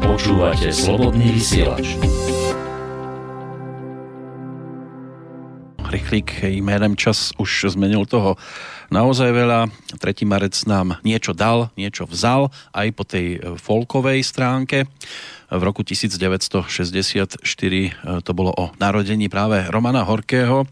Počúvate slobodný vysielač. Rychlík jménem Čas už zmenil toho naozaj veľa. 3. marec nám niečo dal, niečo vzal aj po tej folkovej stránke v roku 1964 e, to bolo o narodení práve Romana Horkého,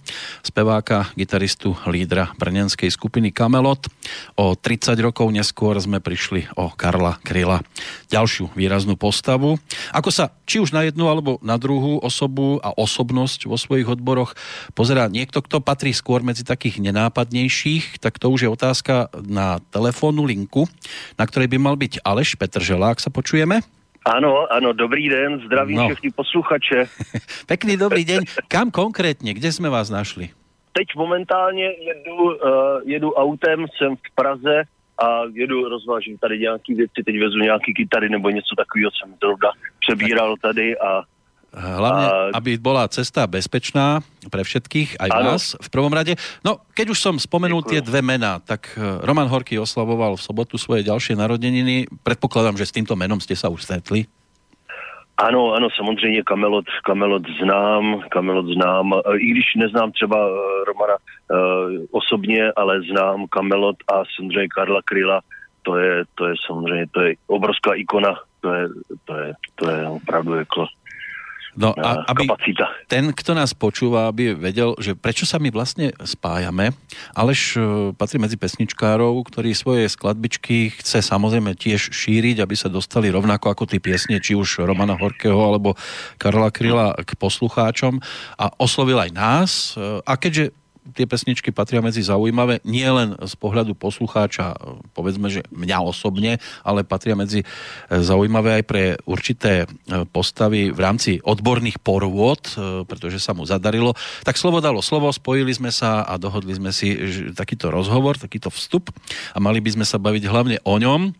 speváka, gitaristu, lídra brněnskej skupiny Kamelot. O 30 rokov neskôr sme prišli o Karla Kryla, ďalšiu výraznú postavu. Ako sa či už na jednu alebo na druhú osobu a osobnosť vo svojich odboroch pozerá niekto, kto patrí skôr medzi takých nenápadnejších, tak to už je otázka na telefónnu linku, na ktorej by mal byť Aleš Petržela, ak sa počujeme. Ano, ano, dobrý den, zdravím no. všechny posluchače. Pekný dobrý den. Kam konkrétně, kde jsme vás našli? Teď momentálně jedu, uh, jedu autem, jsem v Praze a jedu, rozvážím tady nějaký věci, teď vezu nějaký kytary nebo něco takového, jsem zrovna přebíral tady a Hlavne, a... aby bola cesta bezpečná pre všetkých, aj ano. vás v prvom rade. No, keď už som spomenul Děkuji. tie dve mená, tak eh, Roman Horký oslavoval v sobotu svoje ďalšie narodeniny. Predpokladám, že s týmto menom ste sa už stretli. Ano, ano, samozřejmě Kamelot, Kamelot znám, Kamelot znám, eh, i když neznám třeba eh, Romana uh, osobně, ale znám Kamelot a samozřejmě Karla Kryla, to je, to je samozřejmě, to je obrovská ikona, to je, to je, to je opravdu jako No a aby kapacita. ten, kto nás počúva, aby vedel, že prečo sa my vlastne spájame. Aleš e, patrí medzi pesničkárov, ktorí svoje skladbičky chce samozrejme tiež šíriť, aby sa dostali rovnako ako tí piesne, či už Romana Horkého alebo Karla Kryla k poslucháčom a oslovil aj nás. E, a keďže tie pesničky patria medzi zaujímavé, nie len z pohľadu poslucháča, povedzme, že mňa osobne, ale patria medzi e, zaujímavé aj pre určité e, postavy v rámci odborných porôd, pretože sa mu zadarilo. Tak slovo dalo slovo, spojili sme sa a dohodli sme si takýto rozhovor, takýto vstup a mali by sme sa baviť hlavne o ňom.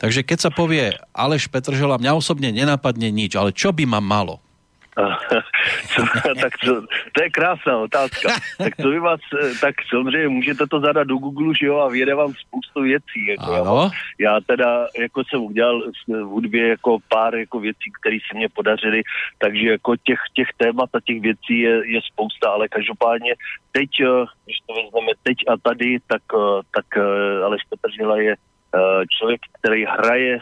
Takže keď sa povie Aleš Petržela, mňa osobne nenapadne nič, ale čo by ma malo? Tak to, to je krásná otázka. Tak to by vás, tak samozřejmě můžete to zadat do Google, že jo, a vyjede vám spoustu věcí. Jako já, já teda, jako jsem udělal v hudbě jako pár jako věcí, které se mně podařily, takže jako těch, těch témat a těch věcí je, je spousta, ale každopádně teď, eh, když to vezmeme teď a tady, tak, eh, tak eh, Aleš Petržila je člověk, který hraje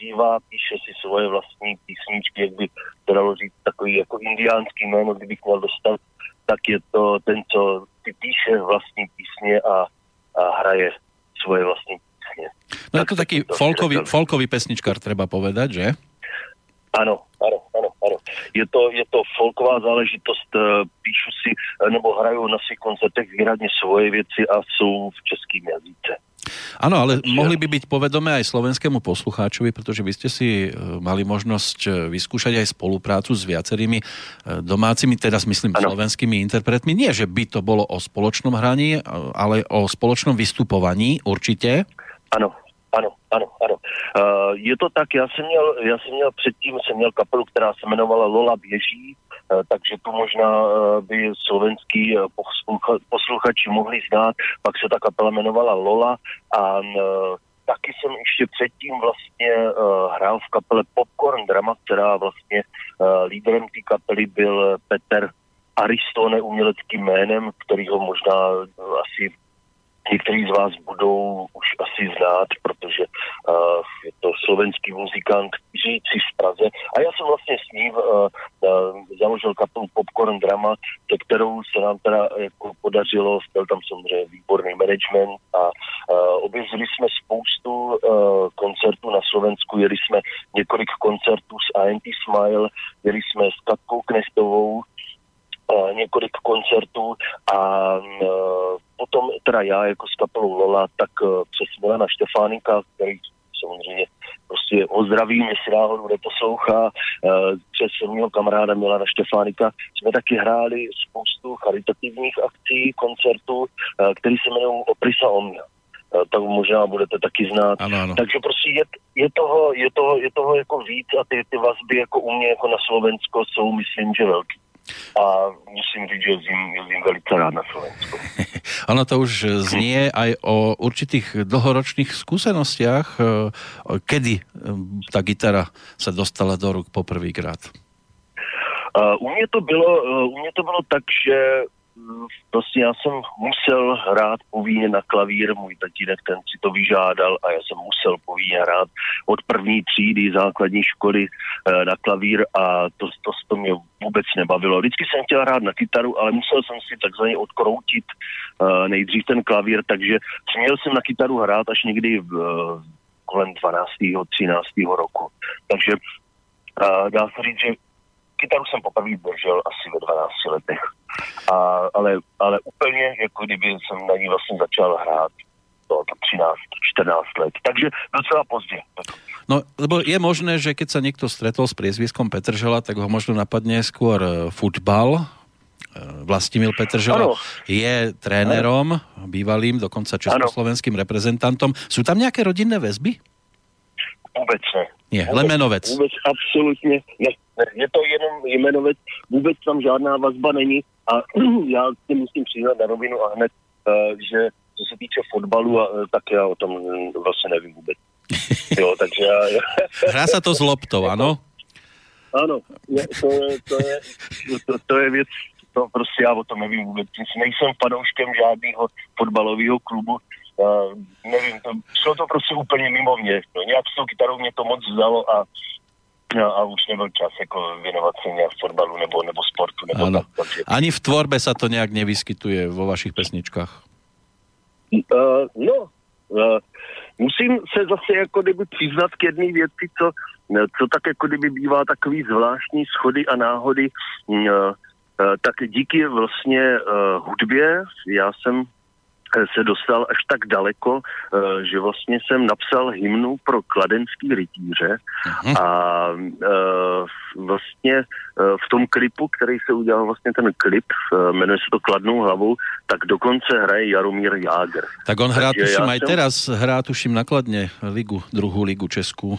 zpívá, píše si svoje vlastní písničky, jak by to dalo říct, takový jako indiánský jméno, kdybych měl dostat, tak je to ten, co ty píše vlastní písně a, a hraje svoje vlastní písně. No tak je to taký folkový, folkový pesničkár, treba povedať, že? Ano, ano, ano, ano. Je to, je to folková záležitost, eh, píšu si, eh, nebo hrajou na svých koncertech výhradně svoje věci a jsou v českým jazyce. Áno, ale mohli by byť povedomé aj slovenskému poslucháčovi, pretože vy ste si e, mali možnosť e, vyskúšať aj spoluprácu s viacerými domácimi, teda myslím ano. slovenskými interpretmi. Nie, že by to bolo o spoločnom hraní, ale o spoločnom vystupovaní určite. Ano, ano, ano, ano. Uh, je to tak, já jsem měl, já jsem měl předtím, jsem měl kapelu, která se jmenovala Lola Běží, uh, takže to možná uh, by slovenský poslucha, posluchači mohli znát. Pak se ta kapela jmenovala Lola a uh, taky jsem ještě předtím vlastně uh, hrál v kapele Popcorn Drama, která vlastně uh, lídrem té kapely byl Peter Aristone uměleckým jménem, kterýho možná uh, asi Někteří z vás budou už asi znát, protože uh, je to slovenský muzikant žijící v Praze. A já jsem vlastně s ním uh, uh, založil kapelu Popcorn Drama, se kterou se nám teda jako podařilo, byl tam samozřejmě výborný management a uh, objevili jsme spoustu uh, koncertů na Slovensku, jeli jsme několik koncertů s ANT Smile, jeli jsme s Katkou Knestovou, několik koncertů a potom teda já jako s kapelou Lola, tak přes Milana Štefánika, který samozřejmě prostě ho zdravím, jestli náhodou neposlouchá, přes mého kamaráda Milana Štefánika jsme taky hráli spoustu charitativních akcí, koncertů, který se jmenují Oprisa Omnia tak možná budete taky znát. Ano, ano. Takže prostě je, je, toho, je, toho, je toho jako víc a ty, ty vazby jako u mě jako na Slovensko jsou myslím, že velký. A musím říct, že jezdím, jezdím velice rád na Slovensku. ono to už znie aj o určitých dlhoročných skúsenostiach, e, kedy e, ta gitara sa dostala do ruk poprvýkrát. Uh, u, mě to bylo, uh, u mě to bylo tak, že prostě já jsem musel hrát povinně na klavír, můj tatínek ten si to vyžádal a já jsem musel povinně hrát od první třídy základní školy e, na klavír a to, to, to mě vůbec nebavilo. Vždycky jsem chtěl hrát na kytaru, ale musel jsem si takzvaně odkroutit e, nejdřív ten klavír, takže směl jsem na kytaru hrát až někdy v, e, kolem 12. 13. roku. Takže dá se říct, že kytaru jsem poprvé držel asi ve 12 letech. A, ale, ale úplně jako kdyby jsem na ní vlastně začal hrát to, to 13, 14 let. Takže docela pozdě. No, lebo je možné, že keď sa niekto stretol s priezviskom Petržela, tak ho možno napadne skôr e, futbal. E, Vlastimil Petržela ano. je trénerom, bývalým, dokonca československým ano. reprezentantom. Sú tam nejaké rodinné väzby? Vůbec ne. Nie, len jmenovec. Vůbec absolutně ne. Je to jenom jmenovec, vůbec tam žádná vazba není a já si musím přiznat na rovinu a hned, uh, že co se týče fotbalu, a, uh, tak já o tom vlastně nevím vůbec. Jo, takže já... Hrá se to s loptou, ano? Ano, je, to, je, to, je, to, to je věc, to prostě já o tom nevím vůbec. Nejsem fanouškem žádného fotbalového klubu, uh, nevím, to, šlo to prostě úplně mimo mě. No, nějak s tou kytarou mě to moc vzalo a No, a už nebyl čas jako věnovat se nějak fotbalu nebo, nebo sportu. Nebo ano. Tak, takže... Ani v tvorbe se to nějak nevyskytuje vo vašich pesničkách? Uh, no, uh, musím se zase jako kdyby přiznat k jedné věci, co, co tak jako kdyby bývá takový zvláštní schody a náhody, uh, uh, tak díky vlastně uh, hudbě, já jsem se dostal až tak daleko, eh, že vlastně jsem napsal hymnu pro kladenský rytíře uh-huh. a eh, vlastně eh, v tom klipu, který se udělal vlastně ten klip, jmenuje se to Kladnou hlavou, tak dokonce hraje Jaromír Jágr. Tak on hrá, tuším, aj jsem... teraz hrá, tuším, nakladně ligu, druhou ligu Česku.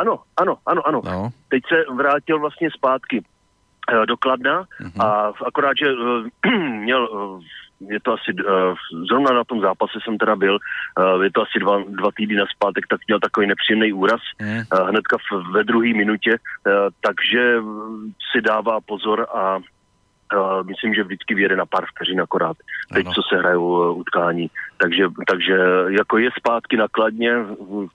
Ano, ano, ano, ano. No. Teď se vrátil vlastně zpátky do Kladna uh-huh. a akorát, že měl je to asi, uh, zrovna na tom zápase jsem teda byl, uh, je to asi dva, dva týdny na zpátek, tak měl takový nepříjemný úraz mm. hnedka v, ve druhé minutě, takže si dává pozor a myslím, že vždycky vyjede na pár vteřin akorát, teď ano. co se hrajou utkání. Takže, takže jako je zpátky nakladně,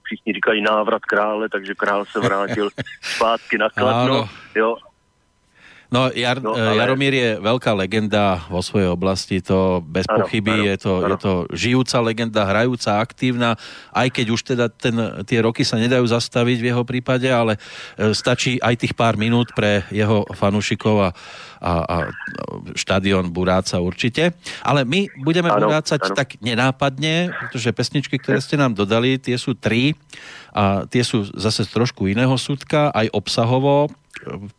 všichni říkají návrat krále, takže král se vrátil zpátky nakladno, jo, No, Jar, no ale... Jaromír je veľká legenda vo svojej oblasti, to bez ano, pochyby, ano, je, to, ano. je to žijúca legenda, hrajúca, aktívna, aj keď už teda ten, tie roky sa nedajú zastaviť v jeho prípade, ale e, stačí aj tých pár minút pre jeho fanúšikov a, a, a štadión Buráca určite. Ale my budeme ano, burácať ano. tak nenápadne, pretože pesničky, ktoré ste nám dodali, tie sú tri a tie sú zase z trošku iného súdka, aj obsahovo.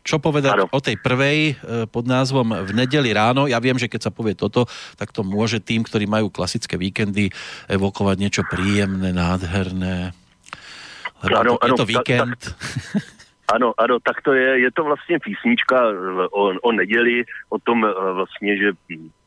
Čo povedať ano. o tej prvej e, pod názvom V nedeli ráno? Ja viem, že keď sa povie toto, tak to môže tým, ktorí majú klasické víkendy, evokovať niečo príjemné, nádherné. Lebo ano, to, je to víkend. Tak, tak, Ano, ano, tak to je, je to vlastně písnička o, o neděli, o tom eh, vlastně, že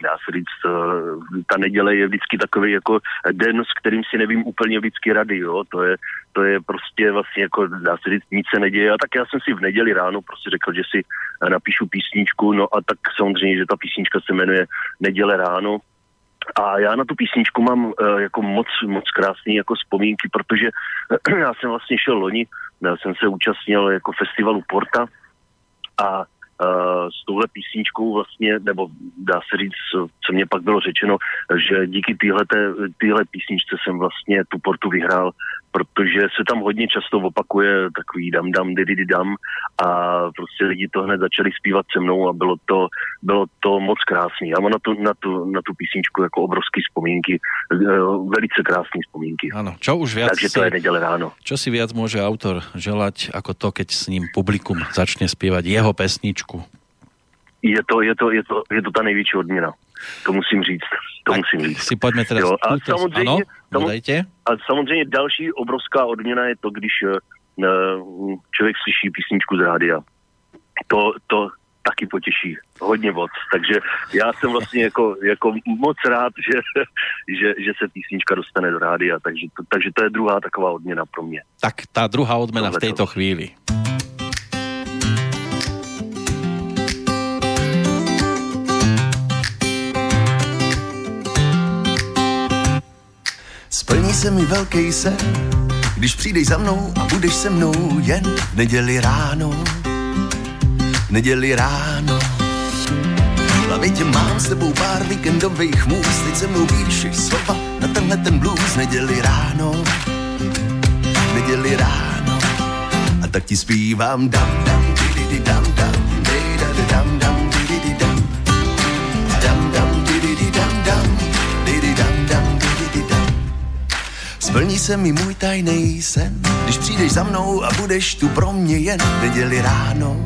dá se říct, eh, ta neděle je vždycky takový jako den, s kterým si nevím úplně vždycky rady, jo, to je, to je prostě vlastně jako, dá se říct, nic se neděje. A tak já jsem si v neděli ráno prostě řekl, že si napíšu písničku, no a tak samozřejmě, že ta písnička se jmenuje Neděle ráno, a já na tu písničku mám uh, jako moc, moc krásný jako vzpomínky, protože uh, já jsem vlastně šel loni, já jsem se účastnil jako festivalu Porta a Uh, s touhle písničkou vlastně, nebo dá se říct, co mě pak bylo řečeno, že díky téhle písničce jsem vlastně tu portu vyhrál protože se tam hodně často opakuje takový dam dam didi dam a prostě lidi to hned začali zpívat se mnou a bylo to, bylo to moc krásný. Já mám na tu, na tu, na tu písničku jako obrovské vzpomínky, eh, velice krásné vzpomínky. Ano, čo už viac Takže to si, je neděle ráno. Čo si viac môže autor želať, ako to, keď s ním publikum začne zpívat jeho pesničku? Je to, je to, je to, je to ta největší odměna. To musím říct. To tak musím říct. Si pojďme teda jo, a samozřejmě, ano, dodajte. A samozřejmě další obrovská odměna je to, když uh, člověk slyší písničku z rádia. To, to, taky potěší hodně moc. Takže já jsem vlastně jako, jako moc rád, že, že, že se písnička dostane do rádia, takže to, takže to je druhá taková odměna pro mě. Tak ta druhá odměna v této chvíli. Splní se mi velký sen, když přijdeš za mnou a budeš se mnou jen v neděli ráno. V neděli ráno. V hlavě tě mám s tebou pár víkendových můz, teď se mnou píšeš slova na tenhle ten blues. Neděli ráno, neděli ráno. A tak ti zpívám dam, dam, di, di, di, dam, dam, Splní se mi můj tajný sen, když přijdeš za mnou a budeš tu pro mě jen neděli ráno.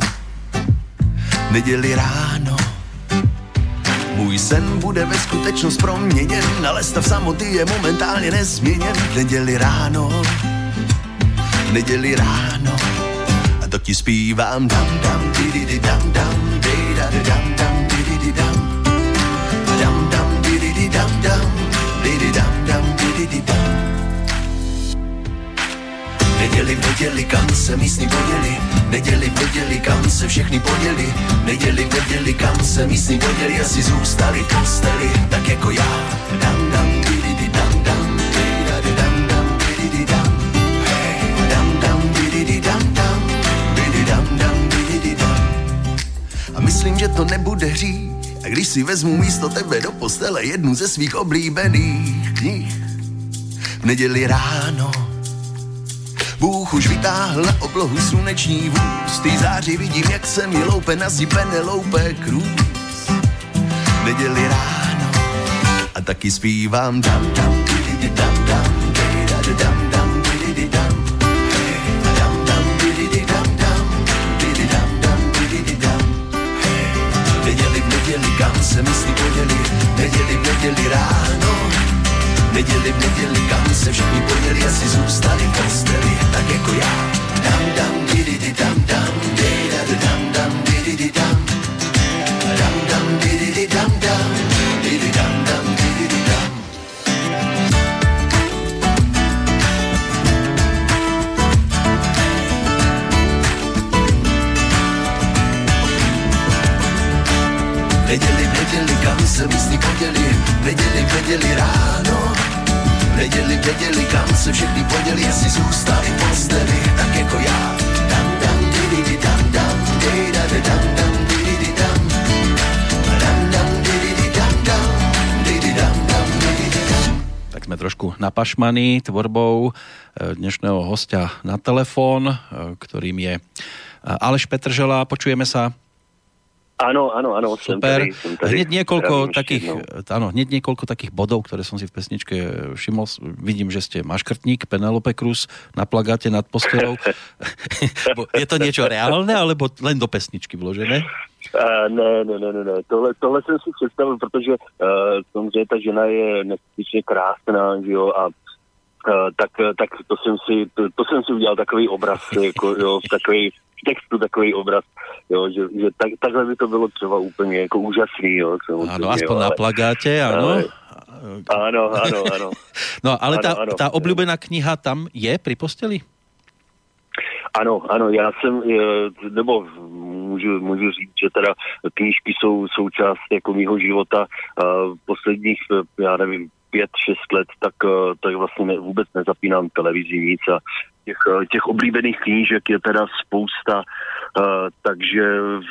Neděli ráno. Můj sen bude ve skutečnost proměněn, ale stav samoty je momentálně nezměněn. Neděli ráno, neděli ráno. A to ti zpívám dam dam di di di dam dam di da di dam dam di di di dam. Dam dam di di di dam dam di di dam dam di di di dam. Neděli neděli, kam se místní poděli, neděli neděli, kam se všechny poděli, neděli neděli, kam se místní poděli, asi zůstali posteli, tak jako já. Dam, dam, di, dam, dam, dam, dam, di, dam. Dam, dam, di, dam, dam, dam, dam, di, dam. A myslím, že to nebude hřích, a když si vezmu místo tebe do postele jednu ze svých oblíbených knih, v neděli ráno Bůh už vytáhl na oblohu sluneční vůz. Ty záři vidím, jak se mi loupe na zdi Penelope Cruz. Neděli ráno a taky zpívám dam dam dam dam dam dam dam Neděli neděli, kam se myslí poděli, neděli neděli ráno Neděli v neděli, kam se všichni poděli, asi zůstali v posteli, tak jako já. Dam, dam, di, di, di, dam, dam, di, da, da, dam, dam, di, di, di, dam. Dam, dam, di, di, di, dam, dam, di, di, dam, dam, di, di, di, dam. Neděli, neděli, kam se místní poděli, neděli, neděli ráno neděli, neděli, kam se všechny poděli, asi zůstali posteli, tak jako já. Dam, dam, di, di, dam, dam, di, da, di, dam, dam. Tak sme trošku napašmaní tvorbou eh, dnešného hostia na telefón, eh, ktorým je eh, Aleš Petržela. Počujeme sa Ano, ano, ano. Super. Jsem tady, jsem tady hneď někoľko takých, ano, hneď někoľko takých bodov, které jsem si v pesničke všiml. Vidím, že jste maškrtník Penelope Cruz na plagáte nad postelou. je to něco reálné, alebo len do pesničky vložené? Uh, ne, ne, ne, ne, ne. Tohle, tohle jsem si představil, protože uh, samozřejmě ta žena je neskutečně krásná, že jo, a uh, tak, tak to jsem si, to, to jsem si udělal takový obraz, jako, jo, takový textu takový obraz, jo, že, že tak, takhle by to bylo třeba úplně jako úžasný. Jo, ano, aspoň jo, na plagátě, ano. Ale, ano, ano, ano. no, ale ano, ta, ano, ta oblíbená kniha tam je při posteli? Ano, ano, já jsem, nebo můžu, můžu říct, že teda knížky jsou součást jako mýho života v posledních, já nevím, pět, šest let, tak, tak vlastně ne, vůbec nezapínám televizi nic a těch, eh, těch oblíbených knížek je teda spousta, uh, takže,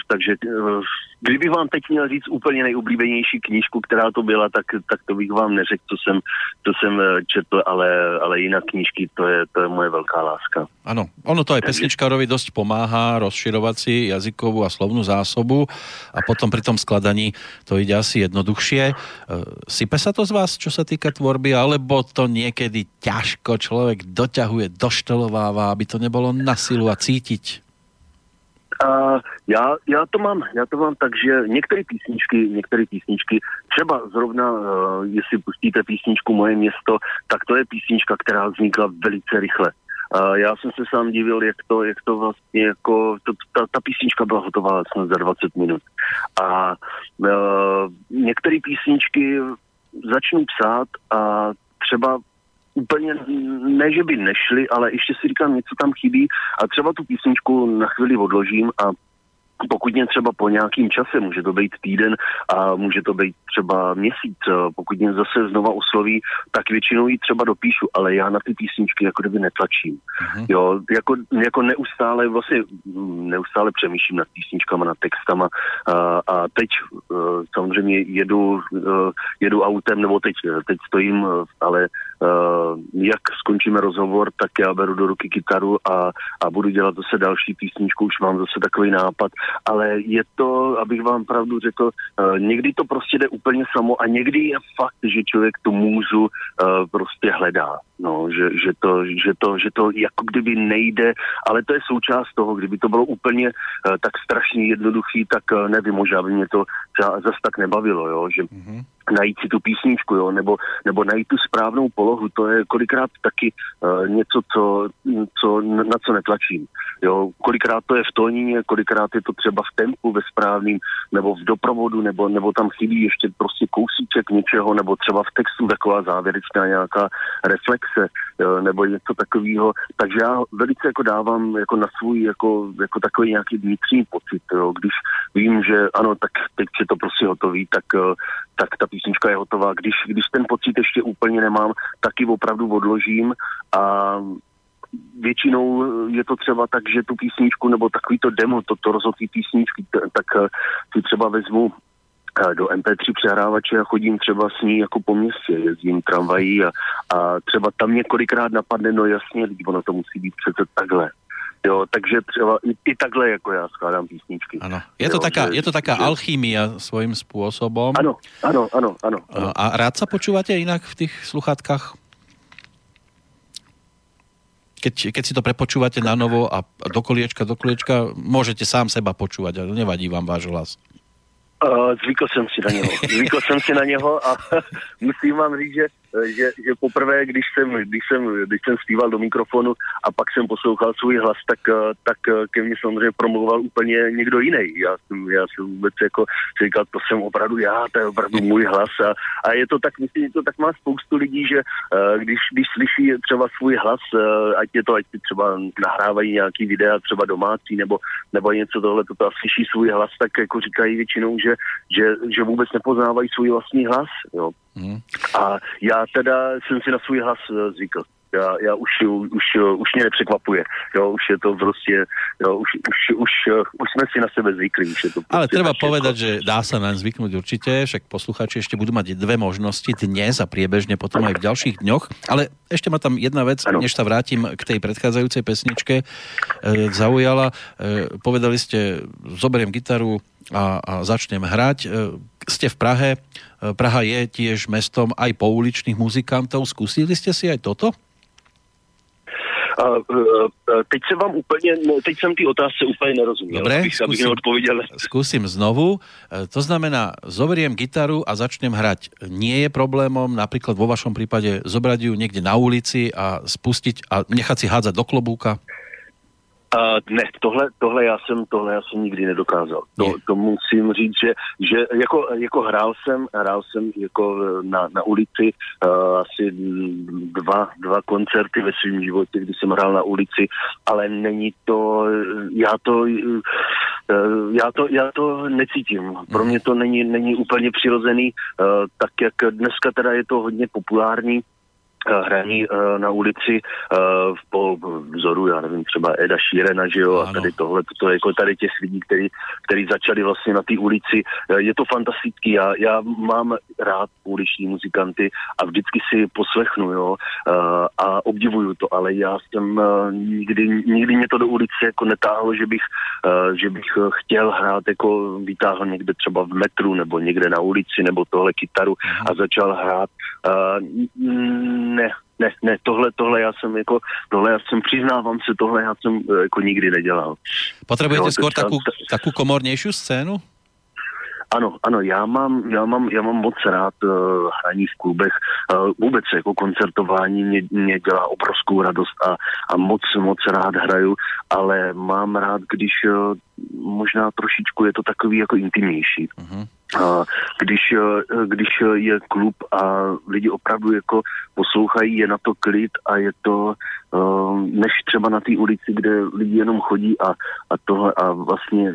takže uh, kdybych vám teď měl říct úplně nejoblíbenější knížku, která to byla, tak, tak to bych vám neřekl, co jsem, co jsem četl, ale, ale jinak knížky, to je, to je moje velká láska. Ano, ono to aj pesničkárovi dosť pomáhá rozširovať si jazykovú a slovnú zásobu a potom pri tom skladaní to ide asi jednoduchšie. Sype sa to z vás, čo sa týka tvorby, alebo to niekedy ťažko človek doťahuje do štelo vychováva, aby to nebylo na silu a cítit? Uh, já, já, to mám, já to mám tak, že některé písničky, některé písničky, třeba zrovna, uh, jestli pustíte písničku Moje město, tak to je písnička, která vznikla velice rychle. A já jsem se sám divil, jak to, jak to vlastně jako, to, ta, ta písnička byla hotová snad za 20 minut. A uh, některé písničky začnu psát a třeba úplně ne, že by nešli, ale ještě si říkám, něco tam chybí a třeba tu písničku na chvíli odložím a pokud mě třeba po nějakým čase, může to být týden a může to být třeba měsíc, pokud mě zase znova osloví, tak většinou ji třeba dopíšu, ale já na ty písničky jako kdyby netlačím. Uh-huh. Jo, jako, jako neustále vlastně neustále přemýšlím nad písničkama, nad textama a, a teď uh, samozřejmě jedu, uh, jedu autem, nebo teď, teď stojím, ale jak skončíme rozhovor, tak já beru do ruky kytaru a, a budu dělat zase další písničku, už mám zase takový nápad. Ale je to, abych vám pravdu řekl, uh, někdy to prostě jde úplně samo a někdy je fakt, že člověk tu můzu uh, prostě hledá. No, že, že, to, že, to, že to jako kdyby nejde, ale to je součást toho, kdyby to bylo úplně tak strašně jednoduchý, tak nevím, možná by mě to zase tak nebavilo, jo, že mm-hmm najít si tu písničku, jo, nebo, nebo najít tu správnou polohu, to je kolikrát taky uh, něco, co, co, na co netlačím. Jo. Kolikrát to je v tónině, kolikrát je to třeba v tempu ve správným, nebo v doprovodu, nebo, nebo tam chybí ještě prostě kousíček něčeho, nebo třeba v textu taková závěrečná nějaká reflexe, jo, nebo něco takového. Takže já velice jako dávám jako na svůj jako, jako takový nějaký vnitřní pocit, jo. když vím, že ano, tak teď je to prostě hotový, tak, uh, tak ta písnička je hotová. Když, když ten pocit ještě úplně nemám, tak ji opravdu odložím a většinou je to třeba tak, že tu písničku nebo takovýto demo, to, to rozhodný písničky, tak eh, si třeba vezmu eh, do MP3 přehrávače a chodím třeba s ní jako po městě, jezdím tramvají a, a třeba tam několikrát napadne, no jasně, ono to musí být přece takhle. Jo, takže třeba i, i takhle jako já skládám písničky. Ano. Je to jo, taká, že, je to taká že... alchýmia svým způsobem. Ano, ano, ano, ano, ano. A rád se počúvate jinak v těch sluchátkách? Keď, keď si to prepočúvate na novo a do koliečka, do koliečka, môžete sám seba počúvať, ale nevadí vám váš hlas. Uh, zvykl jsem si na něho. Zvykl jsem si na něho a musím vám říct, že že, že poprvé, když jsem, když, jsem, když jsem zpíval do mikrofonu a pak jsem poslouchal svůj hlas, tak, eh, tak eh, ke mně samozřejmě promluval úplně někdo jiný. Já jsem, já jsem vůbec jako říkal, to jsem opravdu já, to je opravdu můj hlas a, a je to tak, myslím, že to tak má spoustu lidí, že uh, když, když slyší třeba svůj hlas, ať je to, ať třeba nahrávají nějaký videa třeba domácí nebo, nebo něco tohle, to a slyší svůj hlas, tak jako říkají většinou, že, že, že vůbec nepoznávají svůj vlastní hlas. Jo. Hmm. A já teda jsem si na svůj hlas eh, zvykl. Já, já už, už, už mě nepřekvapuje. Jo, už je to prostě, jo, už, už, už, už jsme si na sebe zvykli. Už je to prostě Ale treba povedať, že dá sa nám zvyknúť určite, však posluchači ešte budú mať dve možnosti dnes a priebežne potom aj v ďalších dňoch. Ale ešte ma tam jedna vec, ano. než sa vrátim k tej predchádzajúcej pesničke, e, zaujala. E, povedali ste, zoberiem gitaru, a, a začnem hrať. Ste v Prahe, Praha je tiež mestom aj pouličných muzikantov. Skúsili ste si aj toto? A, a, teď se vám úplně, teď jsem ty otázce úplně nerozuměl. Dobre, abych, skúsim, abych skúsim znovu. E, to znamená, zoberiem gitaru a začnem hrať. Nie je problémom napríklad vo vašom prípade zobrať ju niekde na ulici a spustiť a nechať si hádzať do klobúka? Uh, ne, tohle, tohle, já jsem, tohle já jsem nikdy nedokázal. To, to musím říct, že, že jako, jako hrál jsem, hrál jsem jako na, na ulici uh, asi dva, dva koncerty ve svém životě, kdy jsem hrál na ulici, ale není to, já to, uh, já to, já to necítím. Pro mě to není, není úplně přirozený, uh, tak jak dneska teda je to hodně populární, Eh, hraní uh, na ulici uh, po vzoru, já nevím, třeba Eda Šírena, že jo, ano. a tady tohle, to je jako tady těch lidí, který, který začali vlastně na té ulici. Je to fantastický, já, já mám rád uliční muzikanty a vždycky si poslechnu, jo, a obdivuju to, ale já jsem nikdy, nikdy mě to do ulice jako netáhlo, že bych, že bych chtěl hrát, jako vytáhl někde třeba v metru nebo někde na ulici nebo tohle kytaru a začal hrát. Ne, ne, ne, tohle, tohle já jsem jako, tohle já jsem, přiznávám se, tohle já jsem jako nikdy nedělal. Potřebujete skoro takovou, takovou komornější scénu? ano, ano, já mám, já mám, já mám moc rád uh, hraní v klubech. Uh, vůbec jako koncertování mě, mě dělá obrovskou radost a, a moc, moc rád hraju, ale mám rád, když uh, možná trošičku je to takový jako intimnější. Uh-huh. Když, když je klub a lidi opravdu jako poslouchají, je na to klid a je to než třeba na té ulici, kde lidi jenom chodí a, a tohle a vlastně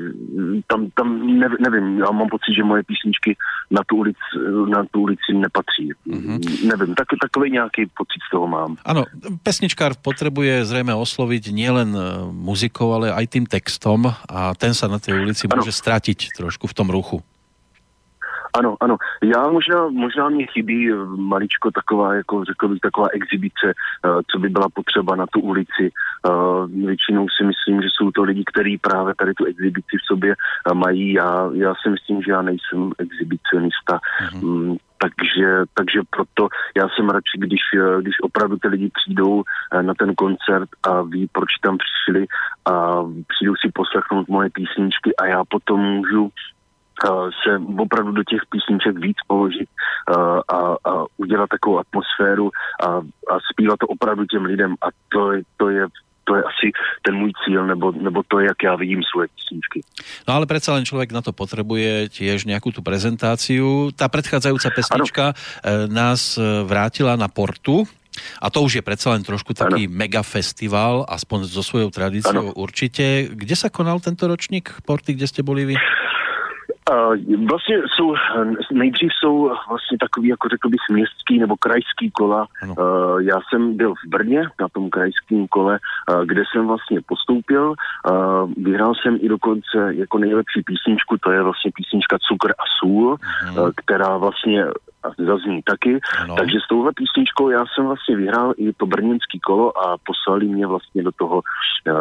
tam, tam ne, nevím, já mám pocit, že moje písničky na tu ulici, na tu ulici nepatří. Mm-hmm. Nevím, tak, takový nějaký pocit z toho mám. Ano, pesničkár potřebuje zřejmě oslovit nielen muzikou, ale aj tým textom a ten se na té ulici ano. může ztratit trošku v tom ruchu. Ano, ano. Já možná, možná mě chybí maličko taková, jako řekl bych, taková exibice, uh, co by byla potřeba na tu ulici. Uh, většinou si myslím, že jsou to lidi, kteří právě tady tu exibici v sobě mají. Já, já si myslím, že já nejsem exhibicionista. Mm-hmm. Takže, takže proto já jsem radši, když, když opravdu ty lidi přijdou na ten koncert a ví, proč tam přišli a přijdou si poslechnout moje písničky a já potom můžu se opravdu do těch písniček víc položit a, a udělat takovou atmosféru a, a zpívat to opravdu těm lidem a to, to je to je asi ten můj cíl, nebo, nebo to, jak já vidím svoje písničky. No ale přece len člověk na to potřebuje těž nějakou tu prezentáciu. Ta předcházející pesnička ano. Eh, nás eh, vrátila na portu, a to už je přece len trošku taký ano. mega festival, aspoň so svojou tradíciou určitě. Kde se konal tento ročník Porty, kde jste byli vy? Uh, vlastně jsou, nejdřív jsou vlastně takový, jako řekl bych, městský nebo krajský kola. Uh, já jsem byl v Brně na tom krajském kole, uh, kde jsem vlastně postoupil. Uh, vyhrál jsem i dokonce jako nejlepší písničku, to je vlastně písnička Cukr a sůl, uh, která vlastně zazní taky. Ano. Takže s touhle písničkou já jsem vlastně vyhrál i to brněnský kolo a poslali mě vlastně do toho,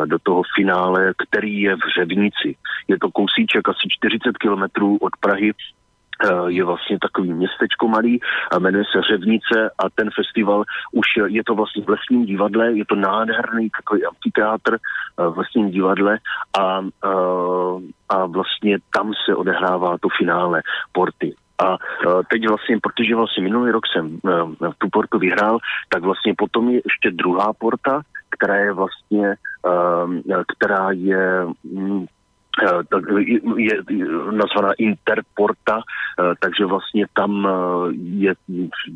do toho finále, který je v Řevnici. Je to kousíček asi 40 kilometrů od Prahy, je vlastně takový městečko malý, jmenuje se Řevnice a ten festival už je to vlastně v lesním divadle, je to nádherný takový amfiteátr v lesním divadle a, a vlastně tam se odehrává to finále Porty. A teď vlastně, protože vlastně minulý rok jsem tu portu vyhrál, tak vlastně potom je ještě druhá porta, která je vlastně, která je mm, je, je nazvaná Interporta, takže vlastně tam je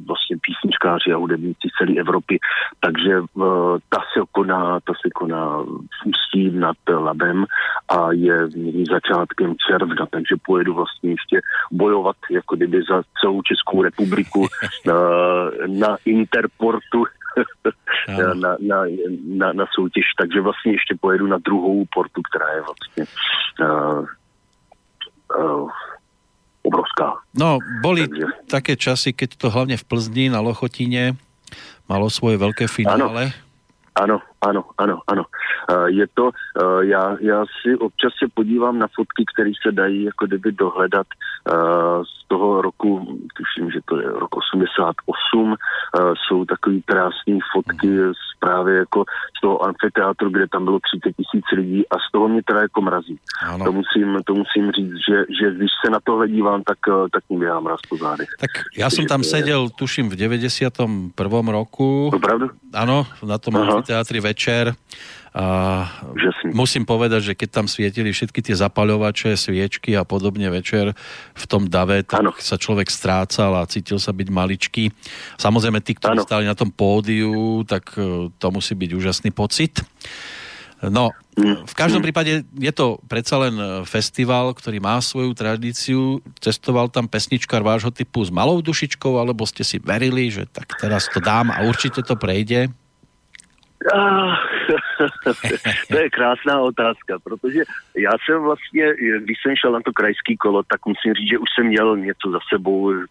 vlastně písničkáři a hudebníci celé Evropy, takže ta se koná, ta se koná v Ústí nad Labem a je začátkem června, takže pojedu vlastně ještě bojovat jako kdyby za celou Českou republiku na Interportu na, na, na, na soutěž, takže vlastně ještě pojedu na druhou portu, která je vlastně uh, uh, obrovská. No, boli takže... také časy, keď to hlavně v Plzni na Lochotině malo svoje velké finále. Ano. Ano, ano, ano, ano. Uh, je to, uh, já, já si občas se podívám na fotky, které se dají jako kdyby dohledat uh, z toho roku, tuším, že to je rok 88, uh, jsou takové krásné fotky z právě jako z toho amfiteátru, kde tam bylo 30 tisíc lidí a z toho mě teda jako mrazí. To musím, to musím říct, že, že když se na tohle dívám, tak, tak mi běhám mraz po zádech. Tak já jsem tam seděl, tuším, v 91. roku. Opravdu? Ano, na tom Aha amfiteátri večer. A musím povedať, že keď tam svietili všetky tie zapaľovače, sviečky a podobne večer v tom dave, tak ano. sa človek strácal a cítil sa byť maličký. Samozrejme, tí, ktorí ano. stáli na tom pódiu, tak e, to musí byť úžasný pocit. No, mm. v každom mm. prípade je to predsa len e, festival, ktorý má svoju tradíciu. Cestoval tam pesničkar vášho typu s malou dušičkou, alebo ste si verili, že tak teraz to dám a určite to prejde? Ah, to je krásná otázka, protože já jsem vlastně, když jsem šel na to krajský kolo, tak musím říct, že už jsem měl něco za sebou eh,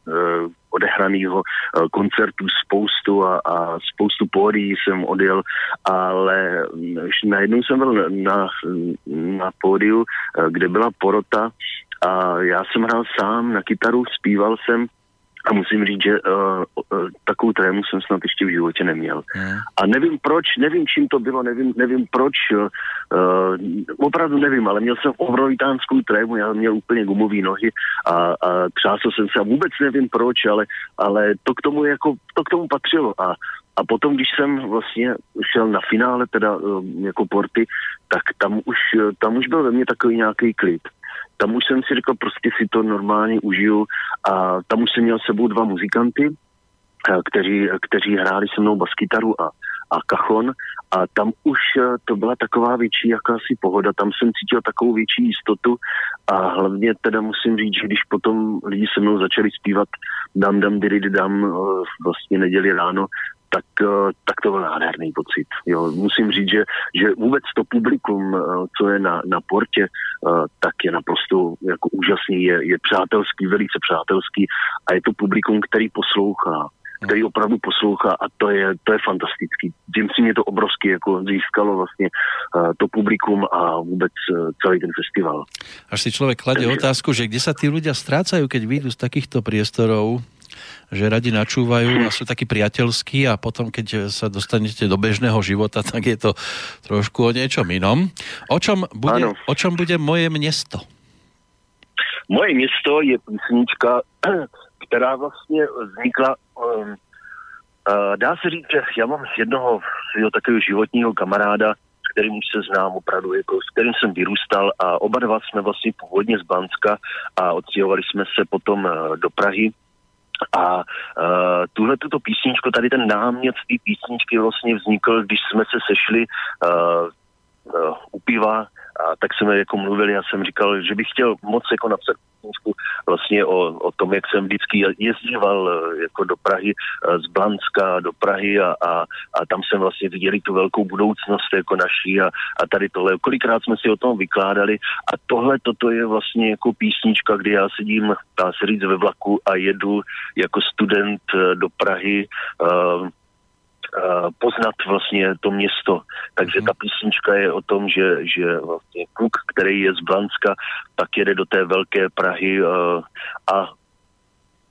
odehraného eh, koncertů spoustu a, a spoustu pódií jsem odjel, ale najednou jsem byl na, na pódiu, eh, kde byla porota a já jsem hrál sám na kytaru, zpíval jsem A musím říct, že uh, uh, takovou trému jsem snad ještě v životě neměl. Hmm. A nevím proč, nevím čím to bylo, nevím, nevím proč, uh, opravdu nevím, ale měl jsem obrovitánskou trému, já měl úplně gumové nohy a, a třásl jsem se a vůbec nevím proč, ale, ale to k tomu jako, to k tomu patřilo a a potom, když jsem vlastně šel na finále, teda jako porty, tak tam už, tam už byl ve mně takový nějaký klid. Tam už jsem si řekl, prostě si to normálně užiju. A tam už jsem měl sebou dva muzikanty, eh, kteří, kteří hráli se mnou baskytaru a, a kachon. A tam už eh, to byla taková větší jakási pohoda, tam jsem cítil takovou větší jistotu. A hlavně teda musím říct, že když potom lidi se mnou začali zpívat dam dam diri dam eh, vlastně neděli ráno, tak, eh, tak to byl nádherný pocit. Jo. Musím říct, že, že vůbec to publikum, eh, co je na, na portě, eh, tak je naprosto jako úžasný, je, je přátelský, velice přátelský a je to publikum, který poslouchá který opravdu poslouchá a to je, to je fantastický. Tím si mě to obrovsky jako získalo vlastně uh, to publikum a vůbec uh, celý ten festival. Až si člověk kladě Takže... otázku, že kde sa tí ľudia strácajú, keď vyjdú z takýchto priestorov, že radi načúvajú a sú takí priateľskí a potom, keď sa dostanete do bežného života, tak je to trošku o niečom inom. O čom bude, o čom bude moje město? Moje město je písnička, která vlastně vznikla um, Uh, dá se říct, že já mám jednoho svého takového životního kamaráda, s kterým už se znám opravdu, jako, s kterým jsem vyrůstal a oba dva jsme vlastně původně z Banska a odstěhovali jsme se potom uh, do Prahy a uh, tuhle tuto písničku, tady ten námět té písničky vlastně vznikl, když jsme se sešli uh, uh, u piva a tak jsme jako mluvili, já jsem říkal, že bych chtěl moc jako napsat písničku vlastně o, o tom, jak jsem vždycky jezdíval eh, jako do Prahy, eh, z Blanska do Prahy a, a, a tam jsem vlastně viděli tu velkou budoucnost jako naší a, a tady tohle. Kolikrát jsme si o tom vykládali a tohle toto je vlastně jako písnička, kdy já sedím, dá se říct, ve vlaku a jedu jako student eh, do Prahy uh, poznat vlastně to město. Takže ta písnička je o tom, že, že vlastně kluk, který je z Blanska, tak jede do té velké Prahy a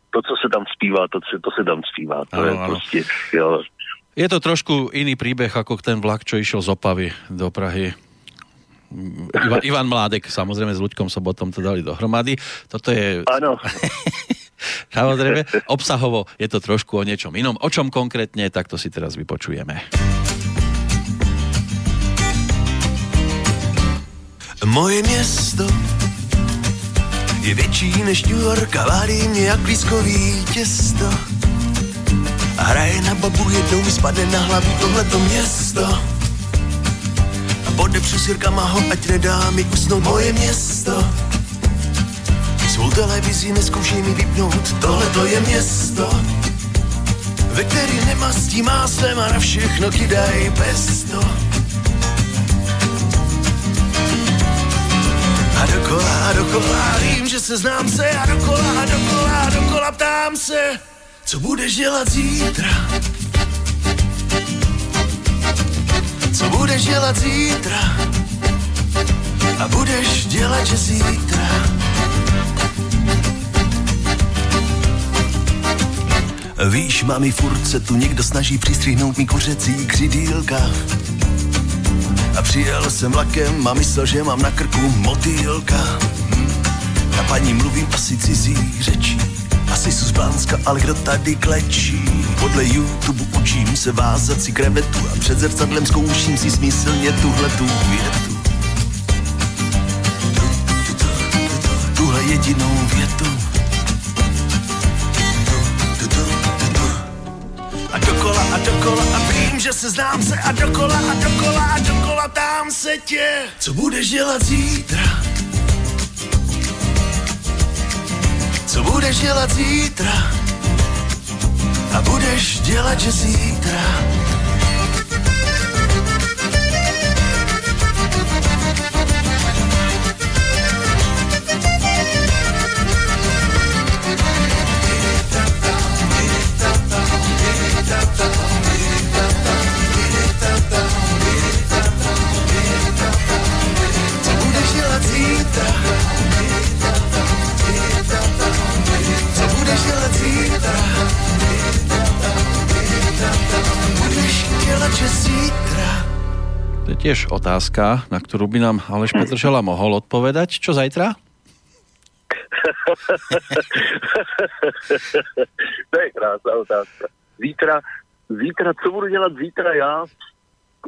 to, co se tam zpívá, to, to se tam zpívá. To ano, je ano. prostě, jo. Je to trošku iný príbeh ako ten vlak, čo išiel z Opavy do Prahy. Ivan, Ivan Mládek, samozrejme s Luďkom Sobotom to dali dohromady. Toto je... Áno. Samozrejme, obsahovo je to trošku o niečom inom. O čom konkrétne, tak to si teraz vypočujeme. Moje město je větší než New York a válí mě jak blízkový těsto. A hraje na babu, jednou mi spadne na hlavu tohleto město. A podepřu sirkama ho, ať nedá mi usnout moje město. Svou televizí neskoušej mi vypnout, tohle to je město, ve který nemastí máslem a na všechno kydaj pesto. A dokola, a dokola, vím, že se znám se, a dokola, a dokola, a dokola ptám se, co budeš dělat zítra? Co budeš dělat zítra? A budeš dělat, že zítra Víš, mami, furt se tu někdo snaží přistřihnout mi kuřecí křidílka. A přijel jsem vlakem a myslel, že mám na krku motýlka. Na paní mluvím asi cizí řečí. Asi z Blánska, ale kdo tady klečí? Podle YouTube učím se vázat si krevetu a před zrcadlem zkouším si smyslně tuhle tu větu. Tuhle jedinou větu a dokola a vím, že se znám se a dokola a dokola a dokola tam se tě. Co budeš dělat zítra? Co budeš dělat zítra? A budeš dělat, že zítra To je tiež otázka, na ktorú by nám Aleš Petržela mohol odpovedať. Čo zajtra? to je krásná otázka. Zítra, zítra, co budu dělat zítra já?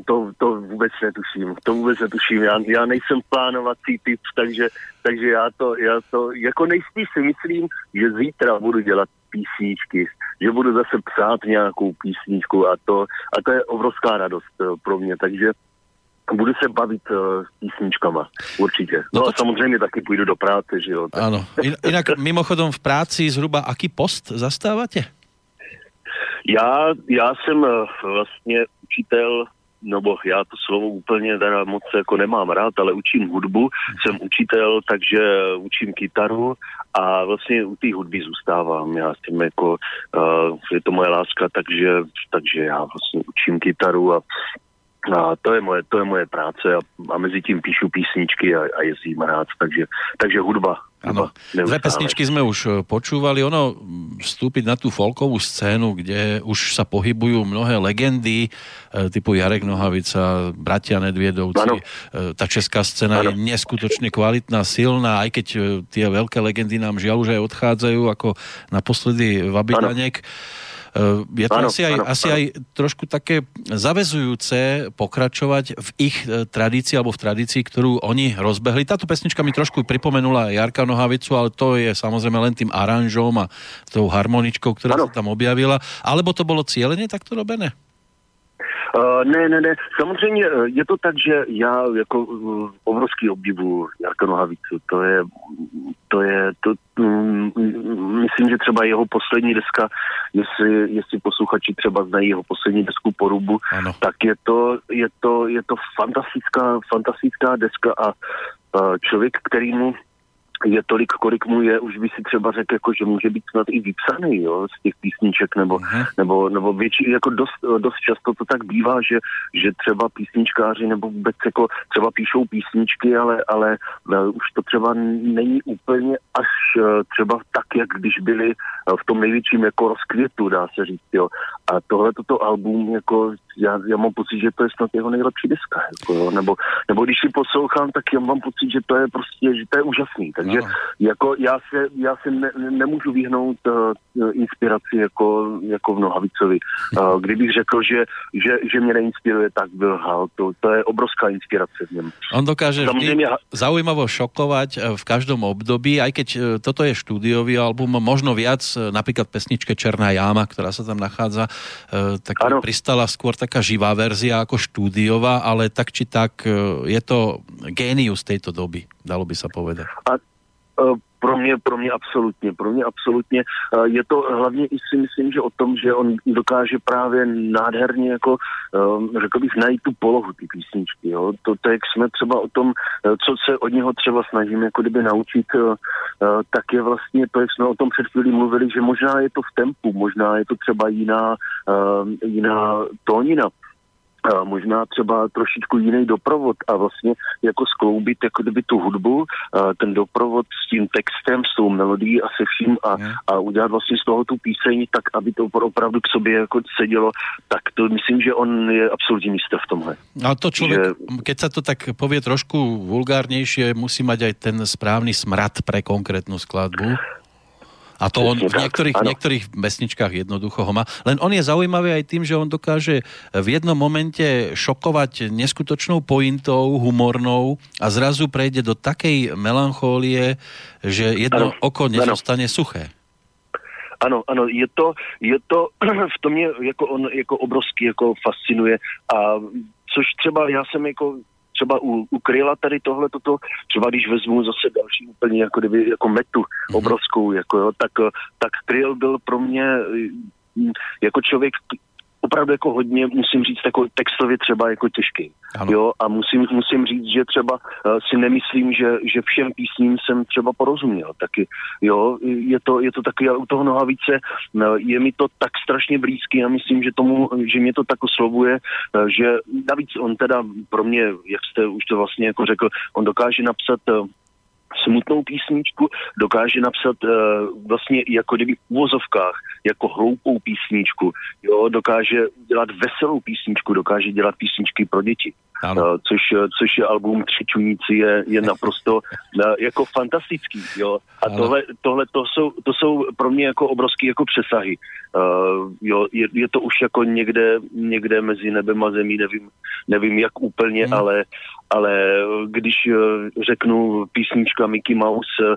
To, to vůbec netuším, to vůbec netuším. Já, já nejsem plánovací typ, takže, takže já to, já to, jako nejspíš si myslím, že zítra budu dělat písničky, že budu zase psát nějakou písničku a to, a to je obrovská radost eh, pro mě, takže budu se bavit uh, s písničkama, určitě. No, no a samozřejmě taky půjdu do práce, že jo. Tak. Ano. Inak mimochodom v práci zhruba aký post zastáváte? Já, já jsem uh, vlastně učitel nebo já to slovo úplně teda moc jako nemám rád, ale učím hudbu, jsem učitel, takže učím kytaru a vlastně u té hudby zůstávám. Já jsem jako, uh, je to moje láska, takže, takže já vlastně učím kytaru a a to je moje, to je moje práce a, a mezi tím píšu písničky a, a jezdím rád, takže, takže hudba. Áno, dve pesničky sme už e, počúvali. Ono vstúpiť na tú folkovú scénu, kde už sa pohybujú mnohé legendy e, typu Jarek Nohavica, bratia Nedviedovci. Ano. E, tá česká scéna ano. je neskutočne kvalitná, silná, aj keď tie veľké legendy nám žiaľ už aj odchádzajú, ako naposledy Vabidanek. Ano Eh, je to ano, asi, aj, ano, asi ano. aj trošku také zavezujúce pokračovať v ich eh, tradícii alebo v tradícii, ktorú oni rozbehli. Táto pesnička mi trošku pripomenula Jarka Nohavicu, ale to je samozrejme len tým aranžom a tou harmoničkou, ktorá ano. sa tam objavila. Alebo to bolo cieľene takto robené? Uh, ne, ne, ne. Samozřejmě uh, je to tak, že já jako uh, obrovský obdivu Jarka Nohavicu. To je, to je, to, um, myslím, že třeba jeho poslední deska, jestli, jestli posluchači třeba znají jeho poslední desku Porubu, ano. tak je to, je to, je to fantastická, fantastická deska a uh, člověk, kterýmu je tolik, kolik mu je, už by si třeba řekl, jako, že může být snad i vypsaný jo, z těch písniček, nebo, uh-huh. nebo, nebo větší, jako dost, dost často to tak bývá, že, že třeba písničkáři nebo vůbec jako třeba píšou písničky, ale, ale uh, už to třeba není úplně až uh, třeba tak, jak když byli uh, v tom největším jako rozkvětu, dá se říct, jo. A tohle toto album, jako já, já mám pocit, že to je snad jeho nejlepší deska, jako, jo. Nebo, nebo když si poslouchám, tak já mám pocit, že to je prostě, že to je úžasný, tak takže jako já se, já se ne, nemůžu vyhnout uh, inspiraci jako, jako v Nohavicovi. Uh, kdybych řekl, že, že, že mě neinspiruje, tak byl Hal. To, to je obrovská inspirace v něm. On dokáže Samozřejmě... vždy zaujímavo šokovať eh, v každom období, aj keď toto je štúdiový album, možno viac, napríklad pesničke Černá jáma, ktorá sa tam nachádza, tak ano. pristala skôr taká živá verzia ako štúdiová, ale tak či tak je to génius tejto doby, dalo by sa povedať. A pro mě, pro mě absolutně, pro mě absolutně. Eh, je to hlavně i si myslím, že o tom, že on dokáže právě nádherně jako, eh, řekl bych, najít tu polohu ty písničky. Jo? To, to, jak jsme třeba o tom, co se od něho třeba snažíme jako kdyby naučit, tak je vlastně to, jak jsme o tom před chvílí mluvili, že možná je to v tempu, možná je to třeba jiná, jiná tónina možná třeba trošičku jiný doprovod a vlastně jako skloubit jako kdyby tu hudbu, ten doprovod s tím textem, s tou melodií a se vším a, a udělat vlastně z toho tu píseň tak, aby to opravdu k sobě jako sedělo, tak to myslím, že on je absolutní místo v tomhle. A to člověk, že... keď se to tak pově trošku vulgárnější, musí mať aj ten správný smrad pre konkrétnu skladbu. A to on v niektorých, v niektorých vesničkách jednoducho ho má. Len on je zaujímavý aj tým, že on dokáže v jednom momente šokovať neskutočnou pointou, humornou a zrazu prejde do takej melanchólie, že jedno ano, oko nezostane ano. suché. Ano, ano, je to, je to, v tom mě jako on jako obrovský jako fascinuje a což třeba já jsem jako třeba u, u Kryla tady tohle toto, třeba když vezmu zase další úplně jako, kdyby, jako metu mm-hmm. obrovskou, jako jo, tak, tak Kryl byl pro mě jako člověk, opravdu jako hodně, musím říct, jako textově třeba jako těžký. Ano. Jo, a musím, musím říct, že třeba uh, si nemyslím, že, že všem písním jsem třeba porozuměl taky. Jo, je to, je to taky, u toho nohavice uh, je mi to tak strašně blízký a myslím, že tomu, že mě to tak oslovuje, uh, že navíc on teda pro mě, jak jste už to vlastně jako řekl, on dokáže napsat uh, smutnou písničku, dokáže napsat uh, vlastně jako kdyby v úvozovkách, jako hloupou písničku, jo, dokáže dělat veselou písničku, dokáže dělat písničky pro děti. Ano. což, což je album Křičuníci, je, je naprosto jako fantastický, jo. A tohle, tohle to, jsou, to jsou pro mě jako obrovský jako přesahy. Uh, jo, je, je to už jako někde, někde mezi nebem a zemí, nevím, nevím jak úplně, hmm. ale, ale když uh, řeknu písnička Mickey Mouse, uh,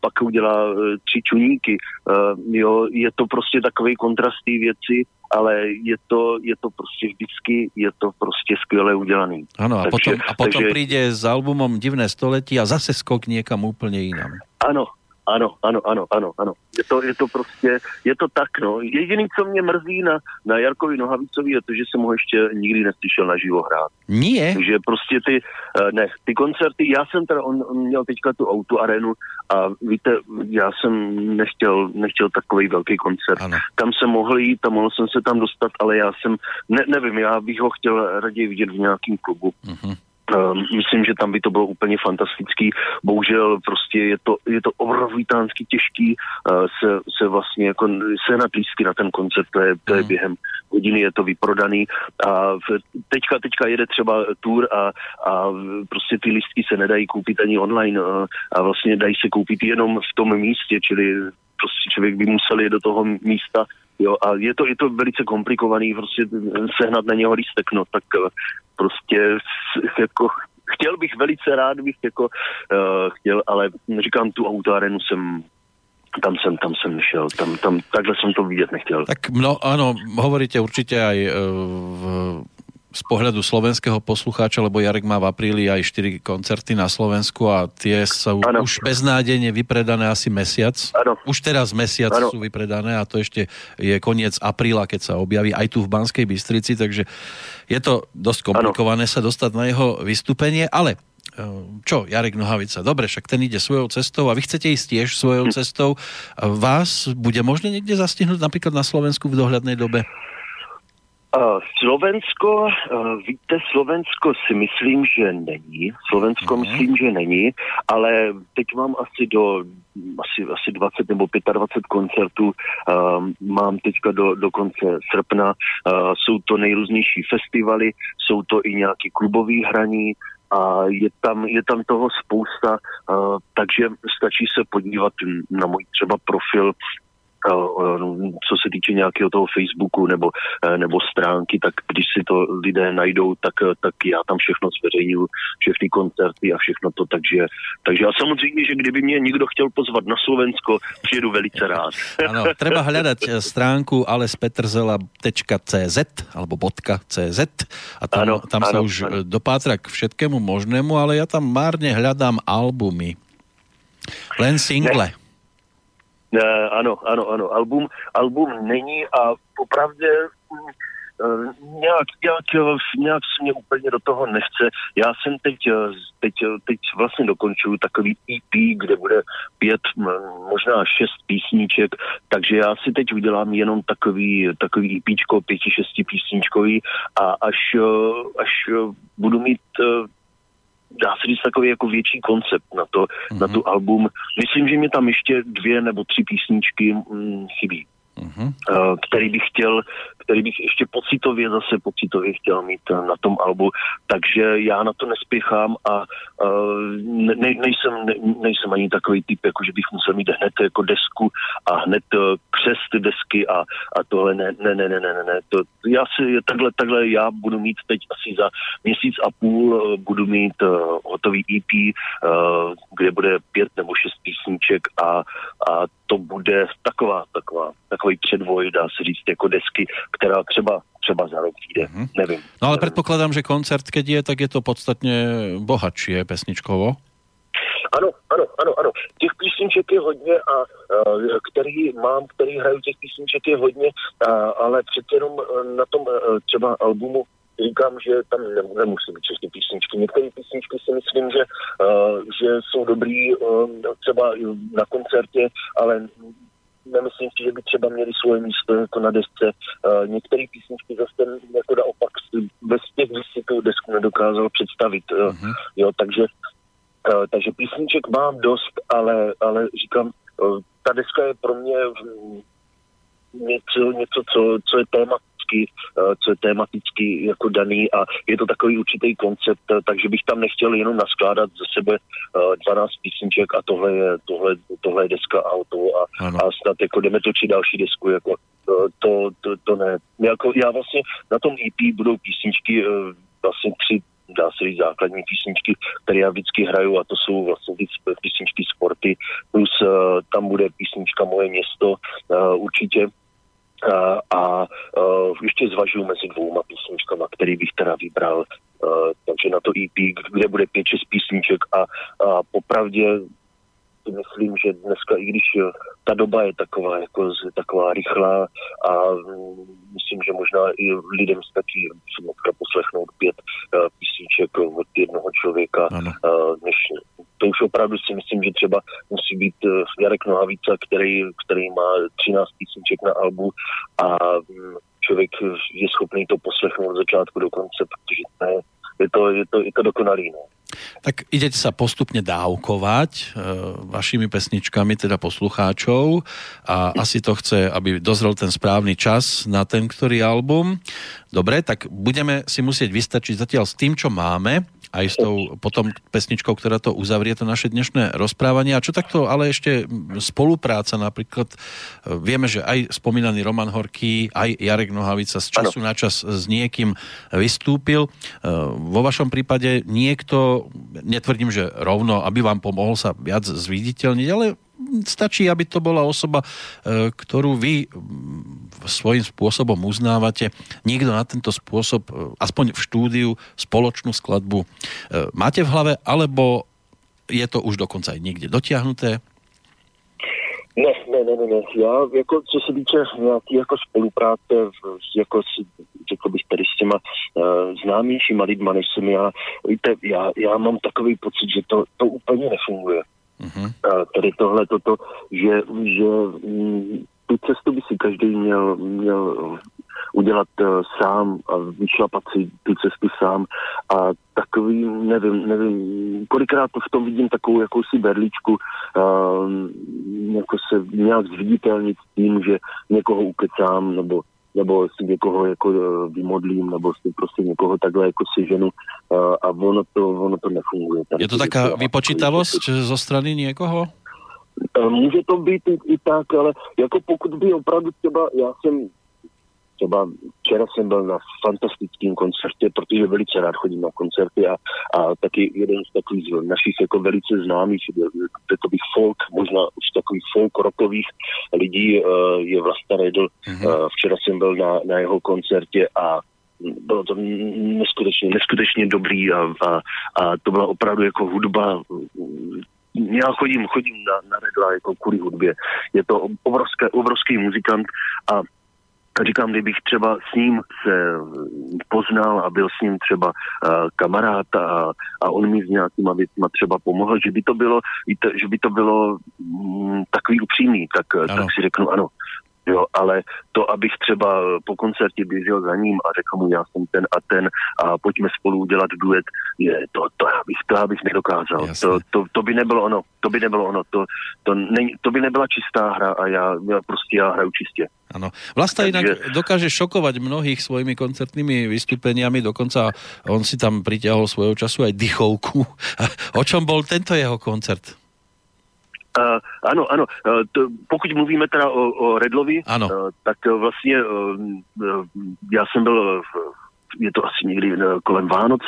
pak udělá uh, tři čuníky, uh, jo, je to prostě takový kontrast té věci, ale je to, je to prostě vždycky, je to prostě skvěle udělaný. Ano, a takže, potom, a potom takže, príde s albumom Divné století a zase skok někam úplně jinam. Ano, ano, ano, ano, ano, ano. Je to, je to prostě, je to tak, no. Jediný, co mě mrzí na, na Jarkovi Nohavicovi, je to, že jsem ho ještě nikdy neslyšel naživo hrát. Nie? Takže prostě ty, eh, ne, ty koncerty, já jsem teda, on, on měl teďka tu auto arenu a víte, já jsem nechtěl, nechtěl takový velký koncert. Ano. Tam jsem mohl jít a mohl jsem se tam dostat, ale já jsem, ne, nevím, já bych ho chtěl raději vidět v nějakém klubu. Uh-huh. Ehm, myslím, že tam by to bylo úplně fantastický. Bohužel prostě je to, je to obrovitánsky těžký uh, se, se vlastně jako se na lístky na ten koncert, to je, to je mm. během hodiny je to vyprodaný a teďka, teďka jede třeba tour a, a prostě ty lístky se nedají koupit ani online a, a vlastně dají se koupit jenom v tom místě, čili prostě člověk by musel jít do toho místa Jo, a je to, je to velice komplikovaný prostě sehnat na něho lístek, no tak prostě jako chtěl bych velice rád bych jako uh, chtěl, ale říkám tu autoarenu jsem tam jsem, tam jsem šel, tam, tam, takhle jsem to vidět nechtěl. Tak no, ano, hovoríte určitě aj uh, v z pohľadu slovenského poslucháča, lebo Jarek má v apríli aj 4 koncerty na Slovensku a tie sú ano. už beznádejne vypredané asi mesiac. Ano. Už teraz mesiac ano. sú vypredané a to ešte je koniec apríla, keď sa objaví aj tu v Banskej Bystrici, takže je to dosť komplikované ano. sa dostať na jeho vystúpenie, ale e, čo, Jarek Nohavica, dobre, však ten ide svojou cestou a vy chcete ísť tiež svojou hm. cestou. Vás bude možné niekde zastihnúť napríklad na Slovensku v dohľadnej dobe? Slovensko, víte, Slovensko si myslím, že není. Slovensko mm. myslím, že není, ale teď mám asi do asi, asi 20 nebo 25 koncertů um, mám teďka do, do konce srpna. Uh, jsou to nejrůznější festivaly, jsou to i nějaký klubový hraní, a je tam, je tam toho spousta, uh, takže stačí se podívat na můj třeba profil co se týče nějakého toho Facebooku nebo, eh, nebo stránky, tak když si to lidé najdou, tak, eh, tak já tam všechno zveřejňuji, všechny koncerty a všechno to, takže, takže a samozřejmě, že kdyby mě někdo chtěl pozvat na Slovensko, přijedu velice rád. Ano, treba hledat eh, stránku alespetrzela.cz alebo .cz a tam, ano, tam ano, sa už ano. dopátra k všetkému možnému, ale ja tam márne hľadám albumy. Len single. Ne. Uh, ano, ano, ano. Album, album není a popravdě uh, nějak, nějak, nějak se mě úplně do toho nechce. Já jsem teď, teď, teď vlastně dokončuju takový EP, kde bude pět, možná šest písniček, takže já si teď udělám jenom takový, takový EPčko, pěti, šesti písničkový a až, až budu mít dá se říct takový jako větší koncept na to, mm-hmm. na tu album. Myslím, že mě tam ještě dvě nebo tři písničky mm, chybí. Mm-hmm. který bych chtěl, který bych ještě pocitově zase pocitově chtěl mít eh, na tom albu, takže já na to nespěchám a uh, ne, nejsem, ne, nejsem ani takový typ, jako že bych musel mít hned jako desku a hned uh, křest desky a, a tohle ne, ne, ne, ne, ne, ne, to, já si takhle, takhle já budu mít teď asi za měsíc a půl budu mít hotový EP, kde bude pět nebo šest písniček a, a to bude taková, taková, takový předvoj, dá se říct, jako desky, která třeba třeba za rok vyjde, mm-hmm. nevím. No ale předpokládám, že koncert, keď je, tak je to podstatně bohatší pesničkovo. Ano, ano, ano, ano. Těch písniček je hodně a který mám, který hraju těch písniček je hodně, uh, ale přece jenom uh, na tom uh, třeba albumu říkám, že tam ne, nemusí být všechny písničky. Některé písničky si myslím, že, uh, že jsou dobrý uh, třeba na koncertě, ale nemyslím si, že by třeba měli svoje místo jako na desce. Uh, některé písničky zase ten jako naopak bez těch si tu desku nedokázal představit. Uh, uh-huh. Jo, takže, uh, takže písniček mám dost, ale, ale říkám, uh, ta deska je pro mě něco, něco co, co je téma tematicky, co je tematicky jako daný a je to takový určitý koncept, takže bych tam nechtěl jenom naskládat ze sebe 12 písniček a tohle je, tohle, tohle je deska auto a, a snad jako jdeme točit další desku, jako to, to, to ne. Jako já vlastně na tom EP budou písničky vlastně tři dá se říct, základní písničky, které já vždycky hraju a to jsou vlastně písničky sporty, plus uh, tam bude písnička Moje město uh, určitě a uh, ještě zvažuji mezi dvouma písničkama, který bych teda vybral, uh, takže na to EP, kde bude pět, šest písniček a, a popravdě si myslím, že dneska, i když eh, ta doba je taková, jako taková rychlá a mm, myslím, že možná i lidem stačí dneska poslechnout pět uh, písniček od jednoho člověka, uh, než to už opravdu si myslím, že třeba musí být uh, Jarek Nohavica, který, který má 13 písniček na albu a um, člověk je schopný to poslechnout od začátku do konce, protože to je, je to, je to, je to dokonalý. No. Tak idete sa postupne dávkovať e, vašimi pesničkami, teda poslucháčov a asi to chce, aby dozrel ten správny čas na ten ktorý album. Dobre, tak budeme si musieť vystačiť zatiaľ s tým, čo máme aj s tou potom pesničkou, ktorá to uzavrie to naše dnešné rozprávanie. A čo takto ale ešte spolupráca napríklad, e, vieme, že aj spomínaný Roman Horký, aj Jarek Nohavica z času ano. na čas s niekým vystúpil. E, vo vašom prípade niekto, netvrdím, že rovno, aby vám pomohol sa viac zviditeľniť, ale stačí, aby to bola osoba, e, ktorú vy svojím spôsobom uznávate. Nikto na tento spôsob, e, aspoň v štúdiu, spoločnú skladbu e, máte v hlave, alebo je to už dokonca aj niekde dotiahnuté? Ne, ne, ne, ne, ne. Já jako, co se týče nějaký jako spolupráce, jako řekl bych tady s těma uh, známějšíma lidma, než jsem já, víte, já, já mám takový pocit, že to, to úplně nefunguje. Uh-huh. Tady tohle, toto, že, že mm, tu cestu by si každý měl, měl udělat uh, sám a vyšlapat si tu cestu sám a takový, nevím, nevím, kolikrát to v tom vidím takovou jakousi berličku, uh, jako se nějak zviditelnit tím, že někoho ukecám nebo nebo si někoho jako eh, vymodlím, nebo si prostě někoho takhle jako si ženu eh, a ono to, ono to nefunguje. Tady je to taká vypočítavost zo strany někoho? Eh, může to být i, i tak, ale jako pokud by opravdu třeba, já jsem Třeba včera jsem byl na fantastickém koncertě, protože velice rád chodím na koncerty a, a taky jeden z takových našich jako velice známých, bych folk, možná už takových folk rokových lidí uh, je Vlasta Redl. Mm-hmm. Včera jsem byl na, na jeho koncertě a bylo to neskutečně, neskutečně dobrý a, a, a to byla opravdu jako hudba já chodím, chodím na, na Redla jako kvůli hudbě. Je to obrovské, obrovský muzikant a říkám, kdybych třeba s ním se poznal a byl s ním třeba uh, kamarád a, a on mi s nějakýma věcma třeba pomohl, že by to bylo, víte, že by to bylo mm, takový upřímný, tak, tak si řeknu ano. Jo, ale to, abych třeba po koncertě běžel za ním a řekl mu, já jsem ten a ten a pojďme spolu udělat duet, je, to, to, já bych, to já bych nedokázal. To, to, to, by nebylo ono, to by nebylo ono, to, to, ne, to by nebyla čistá hra a já, já prostě já hraju čistě. Ano. Vlasta Takže... inak dokáže šokovať mnohých svojimi koncertnými vystúpeniami, dokonca on si tam pritiahol svojho času aj dychovku. o čom bol tento jeho koncert? Uh, ano, ano. Uh, to, pokud mluvíme teda o, o Redlovi, ano. Uh, tak vlastně uh, já jsem byl v, je to asi někdy kolem Vánoc,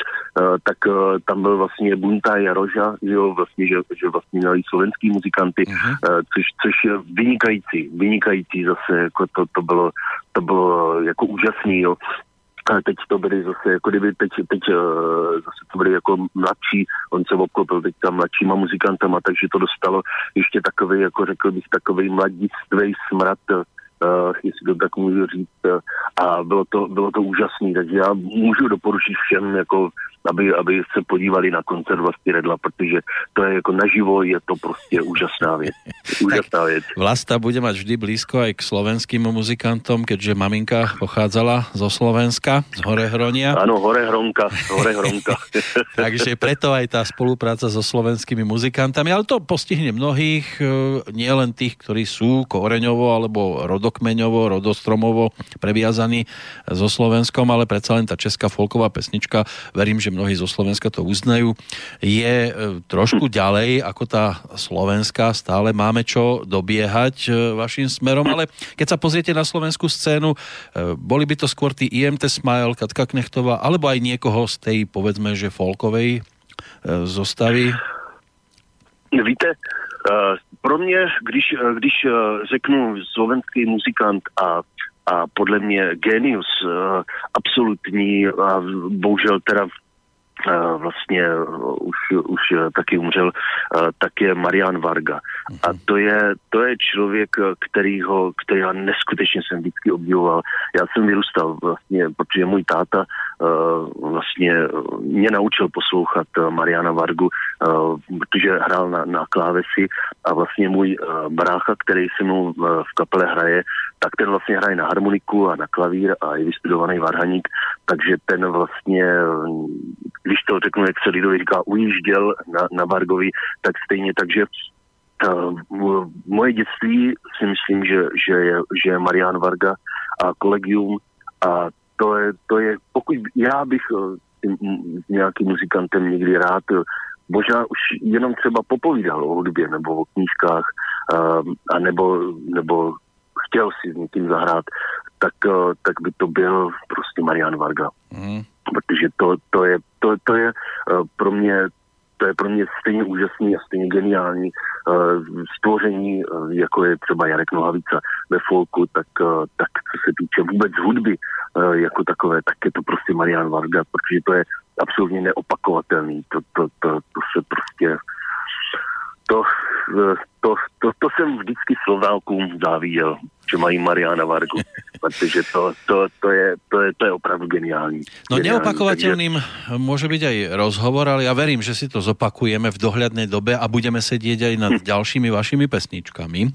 tak tam byl vlastně Bunta a Roža, že jo, vlastně, že, že vlastně měli slovenský muzikanty, uh-huh. což, což je vynikající, vynikající zase, jako to, to bylo, to bylo jako úžasný, jo. A teď to byly zase, jako kdyby teď, teď uh, zase to byly jako mladší, on se obklopil teďka mladšíma muzikantama, takže to dostalo ještě takový, jako řekl bych, takový mladistvý smrad, uh, jestli to tak můžu říct, uh, a bylo to, bylo to úžasné, takže já můžu doporučit všem, jako aby, aby se podívali na koncert Vlasty Redla, protože to je jako naživo, je to prostě úžasná věc. Úžasná věc. Vlasta bude mať vždy blízko aj k slovenským muzikantom, keďže maminka pochádzala zo Slovenska, z Horehronia. Áno, Horehronka, Horehronka. Takže preto aj tá spolupráca so slovenskými muzikantami, ale to postihne mnohých, e, nielen tých, ktorí sú koreňovo alebo rodokmeňovo, rodostromovo previazaní so Slovenskom, ale predsa len tá česká folková pesnička, verím, že mnohí zo Slovenska to uznajú, je e, trošku ďalej ako tá slovenská. Stále máme čo dobiehať e, vašim smerom, ale keď sa pozriete na slovenskú scénu, e, boli by to skôr tí IMT Smile, Katka Knechtová, alebo aj niekoho z tej, povedzme, že folkovej zostavy? Víte, pro mě, když, když řeknu slovenský muzikant a a podle mě genius absolutní a bohužel teda vlastně už, už taky umřel, tak je Marian Varga. A to je, to je člověk, který ho, který ho neskutečně jsem vždycky obdivoval. Já jsem vyrůstal vlastně, protože můj táta vlastně mě naučil poslouchat Mariana Vargu, protože hrál na, na klávesi a vlastně můj brácha, který se mnou v kapele hraje, tak ten vlastně hraje na harmoniku a na klavír a je vystudovaný varhaník, takže ten vlastně, když to řeknu, jak se lidově říká, ujížděl na, na Vargovi, tak stejně, takže uh, moje dětství si myslím, že, že, je, že je Marian Varga a kolegium a to je, to je pokud já bych s nějakým muzikantem někdy rád možná už jenom třeba popovídal o hudbě nebo o knížkách, uh, a nebo, nebo chtěl si s někým zahrát, tak, eh, tak by to byl prostě Marian Varga. Mm. Protože to, to je, to, to je eh, pro mě to je pro mě stejně úžasný a stejně geniální uh, stvoření, uh, jako je třeba Jarek Nohavica ve folku, tak, uh, tak co se týče vůbec hudby uh, jako takové, tak je to prostě Marian Varga, protože to je absolutně neopakovatelný. To, to, to, to se prostě to, to, to, to jsem vždycky Slovákům záviděl, že mají Mariana Vargu, protože to, to, to, je, to, je, to je opravdu geniální. No geniální, neopakovateľným takže... môže byť aj rozhovor, ale ja verím, že si to zopakujeme v dohľadnej dobe a budeme sedieť aj nad hm. ďalšími vašimi pesničkami.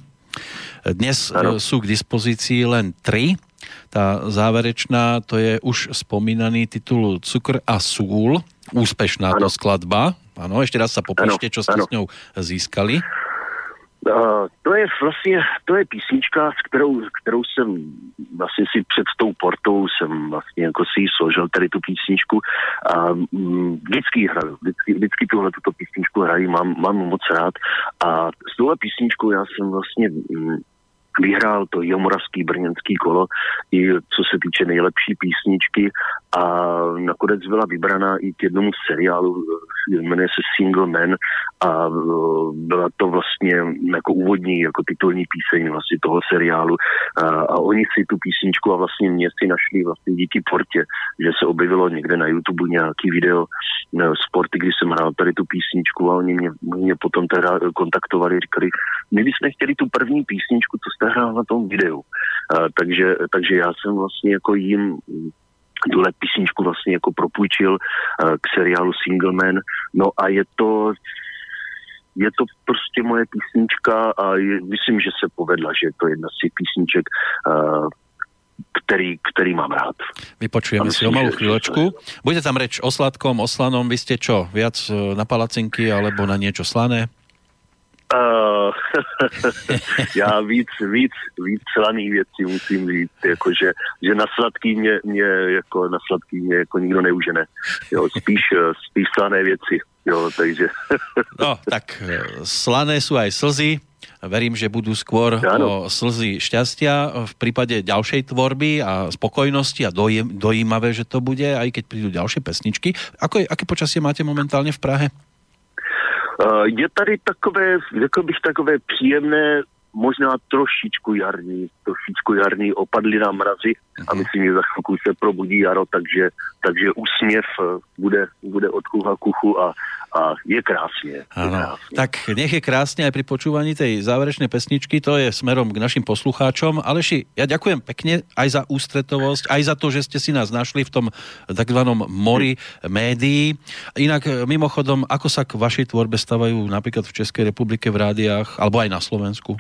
Dnes ano. sú k dispozícii len tri. Tá záverečná, to je už spomínaný titul Cukr a sůl. Úspešná ano. to skladba. Ano, ešte raz sa popíšte, čo ste ano. s ňou získali. Uh, to je vlastně, to je písnička, s kterou, kterou jsem vlastně si před tou portou jsem vlastně jako si složil tady tu písničku a mm, vždycky hraju, vždycky, vždycky tuhle tuto písničku hrají, mám, mám moc rád a s touhle písničkou já jsem vlastně mm, vyhrál to Jomoravský brněnský kolo, i co se týče nejlepší písničky. A nakonec byla vybraná i k jednomu seriálu, jmenuje se Single Man. A e, byla to vlastně jako úvodní, jako titulní píseň vlastně toho seriálu. A, a oni si tu písničku a vlastně mě si našli vlastně díky portě, že se objevilo někde na YouTube nějaký video sporty, kdy jsem hrál tady tu písničku a oni mě, mě potom teda kontaktovali, říkali, my bychom chtěli tu první písničku, co jste hrál na tom videu. A, takže, takže já jsem vlastně jako jim tuhle písničku vlastně jako propůjčil k seriálu Single Man. No a je to je to prostě moje písnička a je, myslím, že se povedla, že je to jedna z těch písniček, uh, který, který mám rád. Vypočujeme si o malú chvíľočku. Bude tam reč o sladkom, o slanom. Vy ste čo, viac na palacinky alebo na niečo slané? Uh, já víc, víc, víc slaných věcí musím říct, jakože, že na sladký mě, mě, jako, na sladký mě jako nikdo neužene. Jo, spíš, spíš slané věci. Jo, takže... no, tak eh, slané sú aj slzy. Verím, že budú skôr o slzy šťastia v prípade ďalšej tvorby a spokojnosti a dojímavé, že to bude, aj keď prídu ďalšie pesničky. Ako, aké počasie máte momentálne v Prahe? Je tady takové, řekl bych, takové příjemné, možná trošičku jarní, trošičku jarní, opadly nám mrazy a myslím, že za chvilku se probudí jaro, takže, takže úsměv bude, bude od kucha kuchu a, a je krásně. Ano. Tak nech je krásne aj pri počúvaní tej záverečnej pesničky, to je smerom k našim poslucháčom. Aleši, ja ďakujem pekne aj za ústretovosť, aj za to, že ste si nás našli v tom takzvanom mori médií. Inak mimochodom, ako sa k vašej tvorbe stavajú napríklad v Českej republike v rádiách, alebo aj na Slovensku?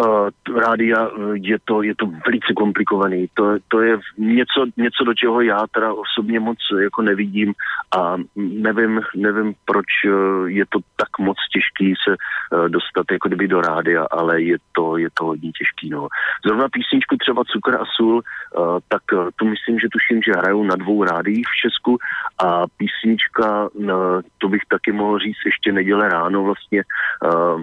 Uh, rádia je to, je to velice komplikovaný. To, to je něco, něco, do čeho já teda osobně moc jako nevidím a nevím, nevím, proč eh, je to tak moc těžký se dostat jako kdyby do rádia, ale je to, je to hodně těžký. No. Zrovna písničku třeba Cukr a sůl, uh, tak to myslím, že tuším, že hrajou na dvou rádiích v Česku a písnička, uh, to bych taky mohl říct ještě neděle ráno vlastně uh,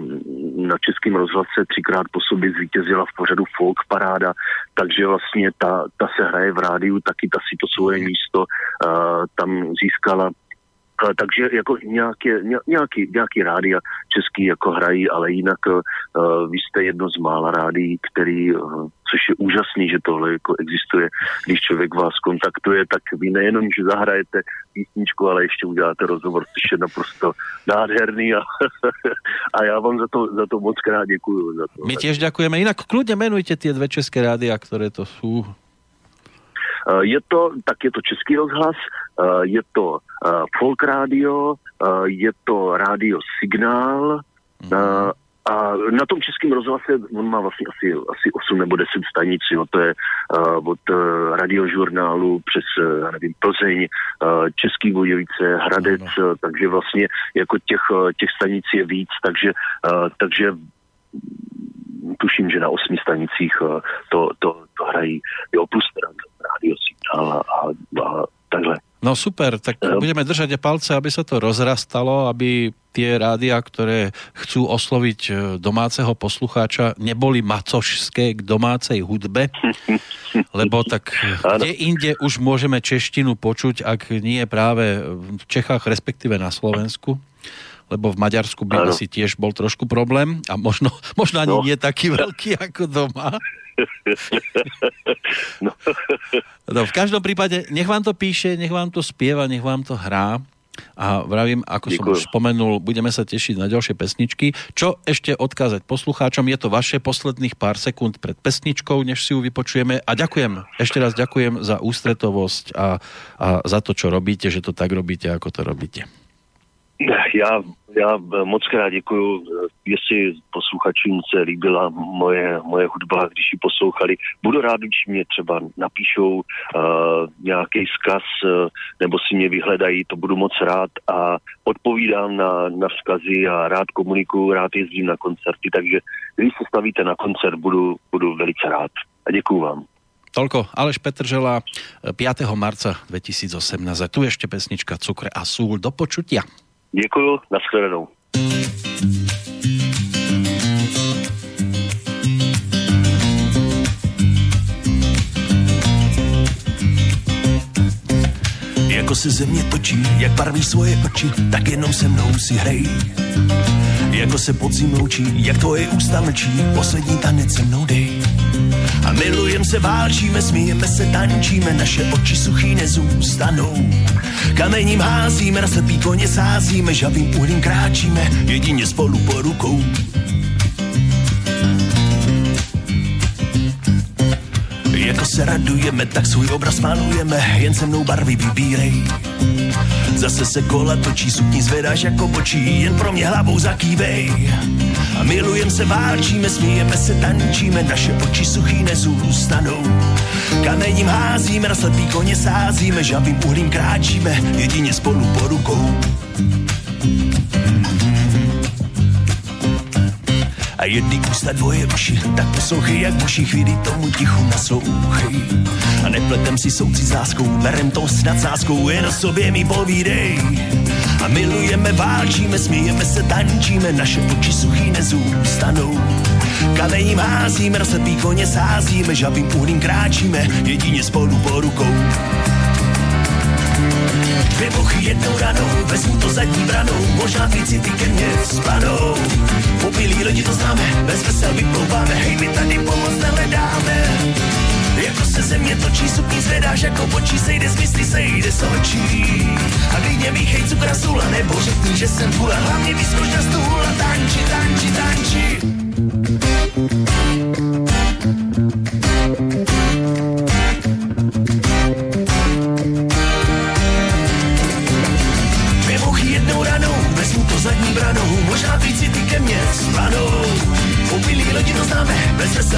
na Českém rozhlase třikrát po sobě zvítězila v pořadu Folk Paráda, takže vlastně ta, ta se hraje v rádiu, taky ta si to svoje místo uh, tam získala takže jako nějaké, nějaký, nějaký rádia český jako hrají, ale jinak uh, vy jste jedno z mála rádií, který, uh, což je úžasný, že tohle jako existuje, když člověk vás kontaktuje, tak vy nejenom, že zahrajete písničku, ale ještě uděláte rozhovor, což je naprosto nádherný a, a já vám za to, za to moc krát děkuju. Za to. My těž děkujeme. Jinak kludně jmenujte ty dvě české rádia, které to jsou. Je to, tak je to Český rozhlas, je to Folk Radio, je to rádio Signál, mm. A na tom českém rozhlase on má vlastně asi, asi 8 nebo 10 stanic, jo, to je uh, od uh, radiožurnálu přes, uh, nevím, Plzeň, uh, Český Budějovice, Hradec, no, no. takže vlastně jako těch, těch stanic je víc, takže, uh, takže tuším, že na osmi stanicích uh, to, to, to hrají, jo, plus rádio signál a, a, a takhle. No super, tak uh, budeme držať palce, aby sa to rozrastalo, aby tie rádia, ktoré chcú osloviť e, domáceho poslucháča, neboli macošské k domácej hudbe, lebo tak kde inde už môžeme češtinu počuť, ak nie práve v Čechách, respektíve na Slovensku lebo v Maďarsku by ano. asi tiež bol trošku problém a možno, možno ani no. nie taký veľký ako doma. no. no, v každom prípade, nech vám to píše, nech vám to spieva, nech vám to hrá a vravím, ako Ďakujem. som už spomenul, budeme sa tešiť na ďalšie pesničky. Čo ešte odkázať poslucháčom? Je to vaše posledných pár sekúnd pred pesničkou, než si ju vypočujeme. A ďakujem, ešte raz ďakujem za ústretovosť a, a za to, čo robíte, že to tak robíte, ako to robíte. Já, já moc krát děkuju, jestli posluchačům se líbila moje, moje hudba, když ji poslouchali. Budu rád, když mě třeba napíšou uh, nějaký vzkaz uh, nebo si mě vyhledají, to budu moc rád a odpovídám na, na vzkazy a rád komunikuju, rád jezdím na koncerty, takže když se stavíte na koncert, budu, budu velice rád. A děkuju vám. Toľko Aleš Petržela 5. marca 2018. A tu ešte pesnička Cukre a súl. Do počutia. Děkuju, nashledanou. Jako se země točí, jak barví svoje oči, tak jenom se mnou si hrej. Jako se podzim loučí, jak tvoje ústa mlčí, poslední tanec se mnou dej. A milujem se, válčíme, smíjeme se, tančíme, naše oči suchý nezůstanou. Kamením házíme, na slepý koně sázíme, žavým uhlím kráčíme, jedině spolu po rukou. Jako se radujeme, tak svůj obraz malujeme, jen se mnou barvy vybírej. Zase se kola točí, sukni zvedáš jako bočí, jen pro mě hlavou zakývej. A milujem se, válčíme, smíjeme se, tančíme, naše oči suchý nezůstanou. Kamením házíme, na slepý koně sázíme, žavým uhlím kráčíme, jedině spolu po rukou. A jedný ústa dvoje uši, tak poslouchej, jak uši chvíli tomu tichu naslouchej. A nepletem si souci s láskou, berem to s nadsázkou, jen o sobě mi povídej. A milujeme, válčíme, smějeme se, tančíme, naše oči suchý nezůstanou. Kamením házíme, slepý koně sázíme, žavým uhlím kráčíme, jedině spolu po rukou. Dvě muchy jednou ranou, vezmu to zadní branou, možná ty city ke mně spadou. Popilí lidi to známe, bez vesel vyplouváme, hej, my tady pomoc nehledáme. Jako se země točí, sukní zvedáš jako počí, sejde z mysli, sejde z očí. A klidně míchej cukra sůla, nebo řekni, že jsem půla, hlavně vyskoč na stůl a tanči, tanči, tanči.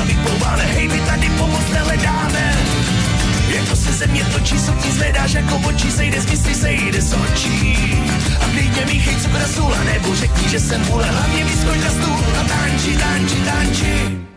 Vyplouváme, hej, my tady pomoc nehledáme. Jako se země točí, sukni zvedáš jako očí, sejde z mysli, sejde z očí. A klidně míchej cukr sůl, nebo řekni, že jsem půle, hlavně vyskoč na stůl a tanči, tanči, tanči.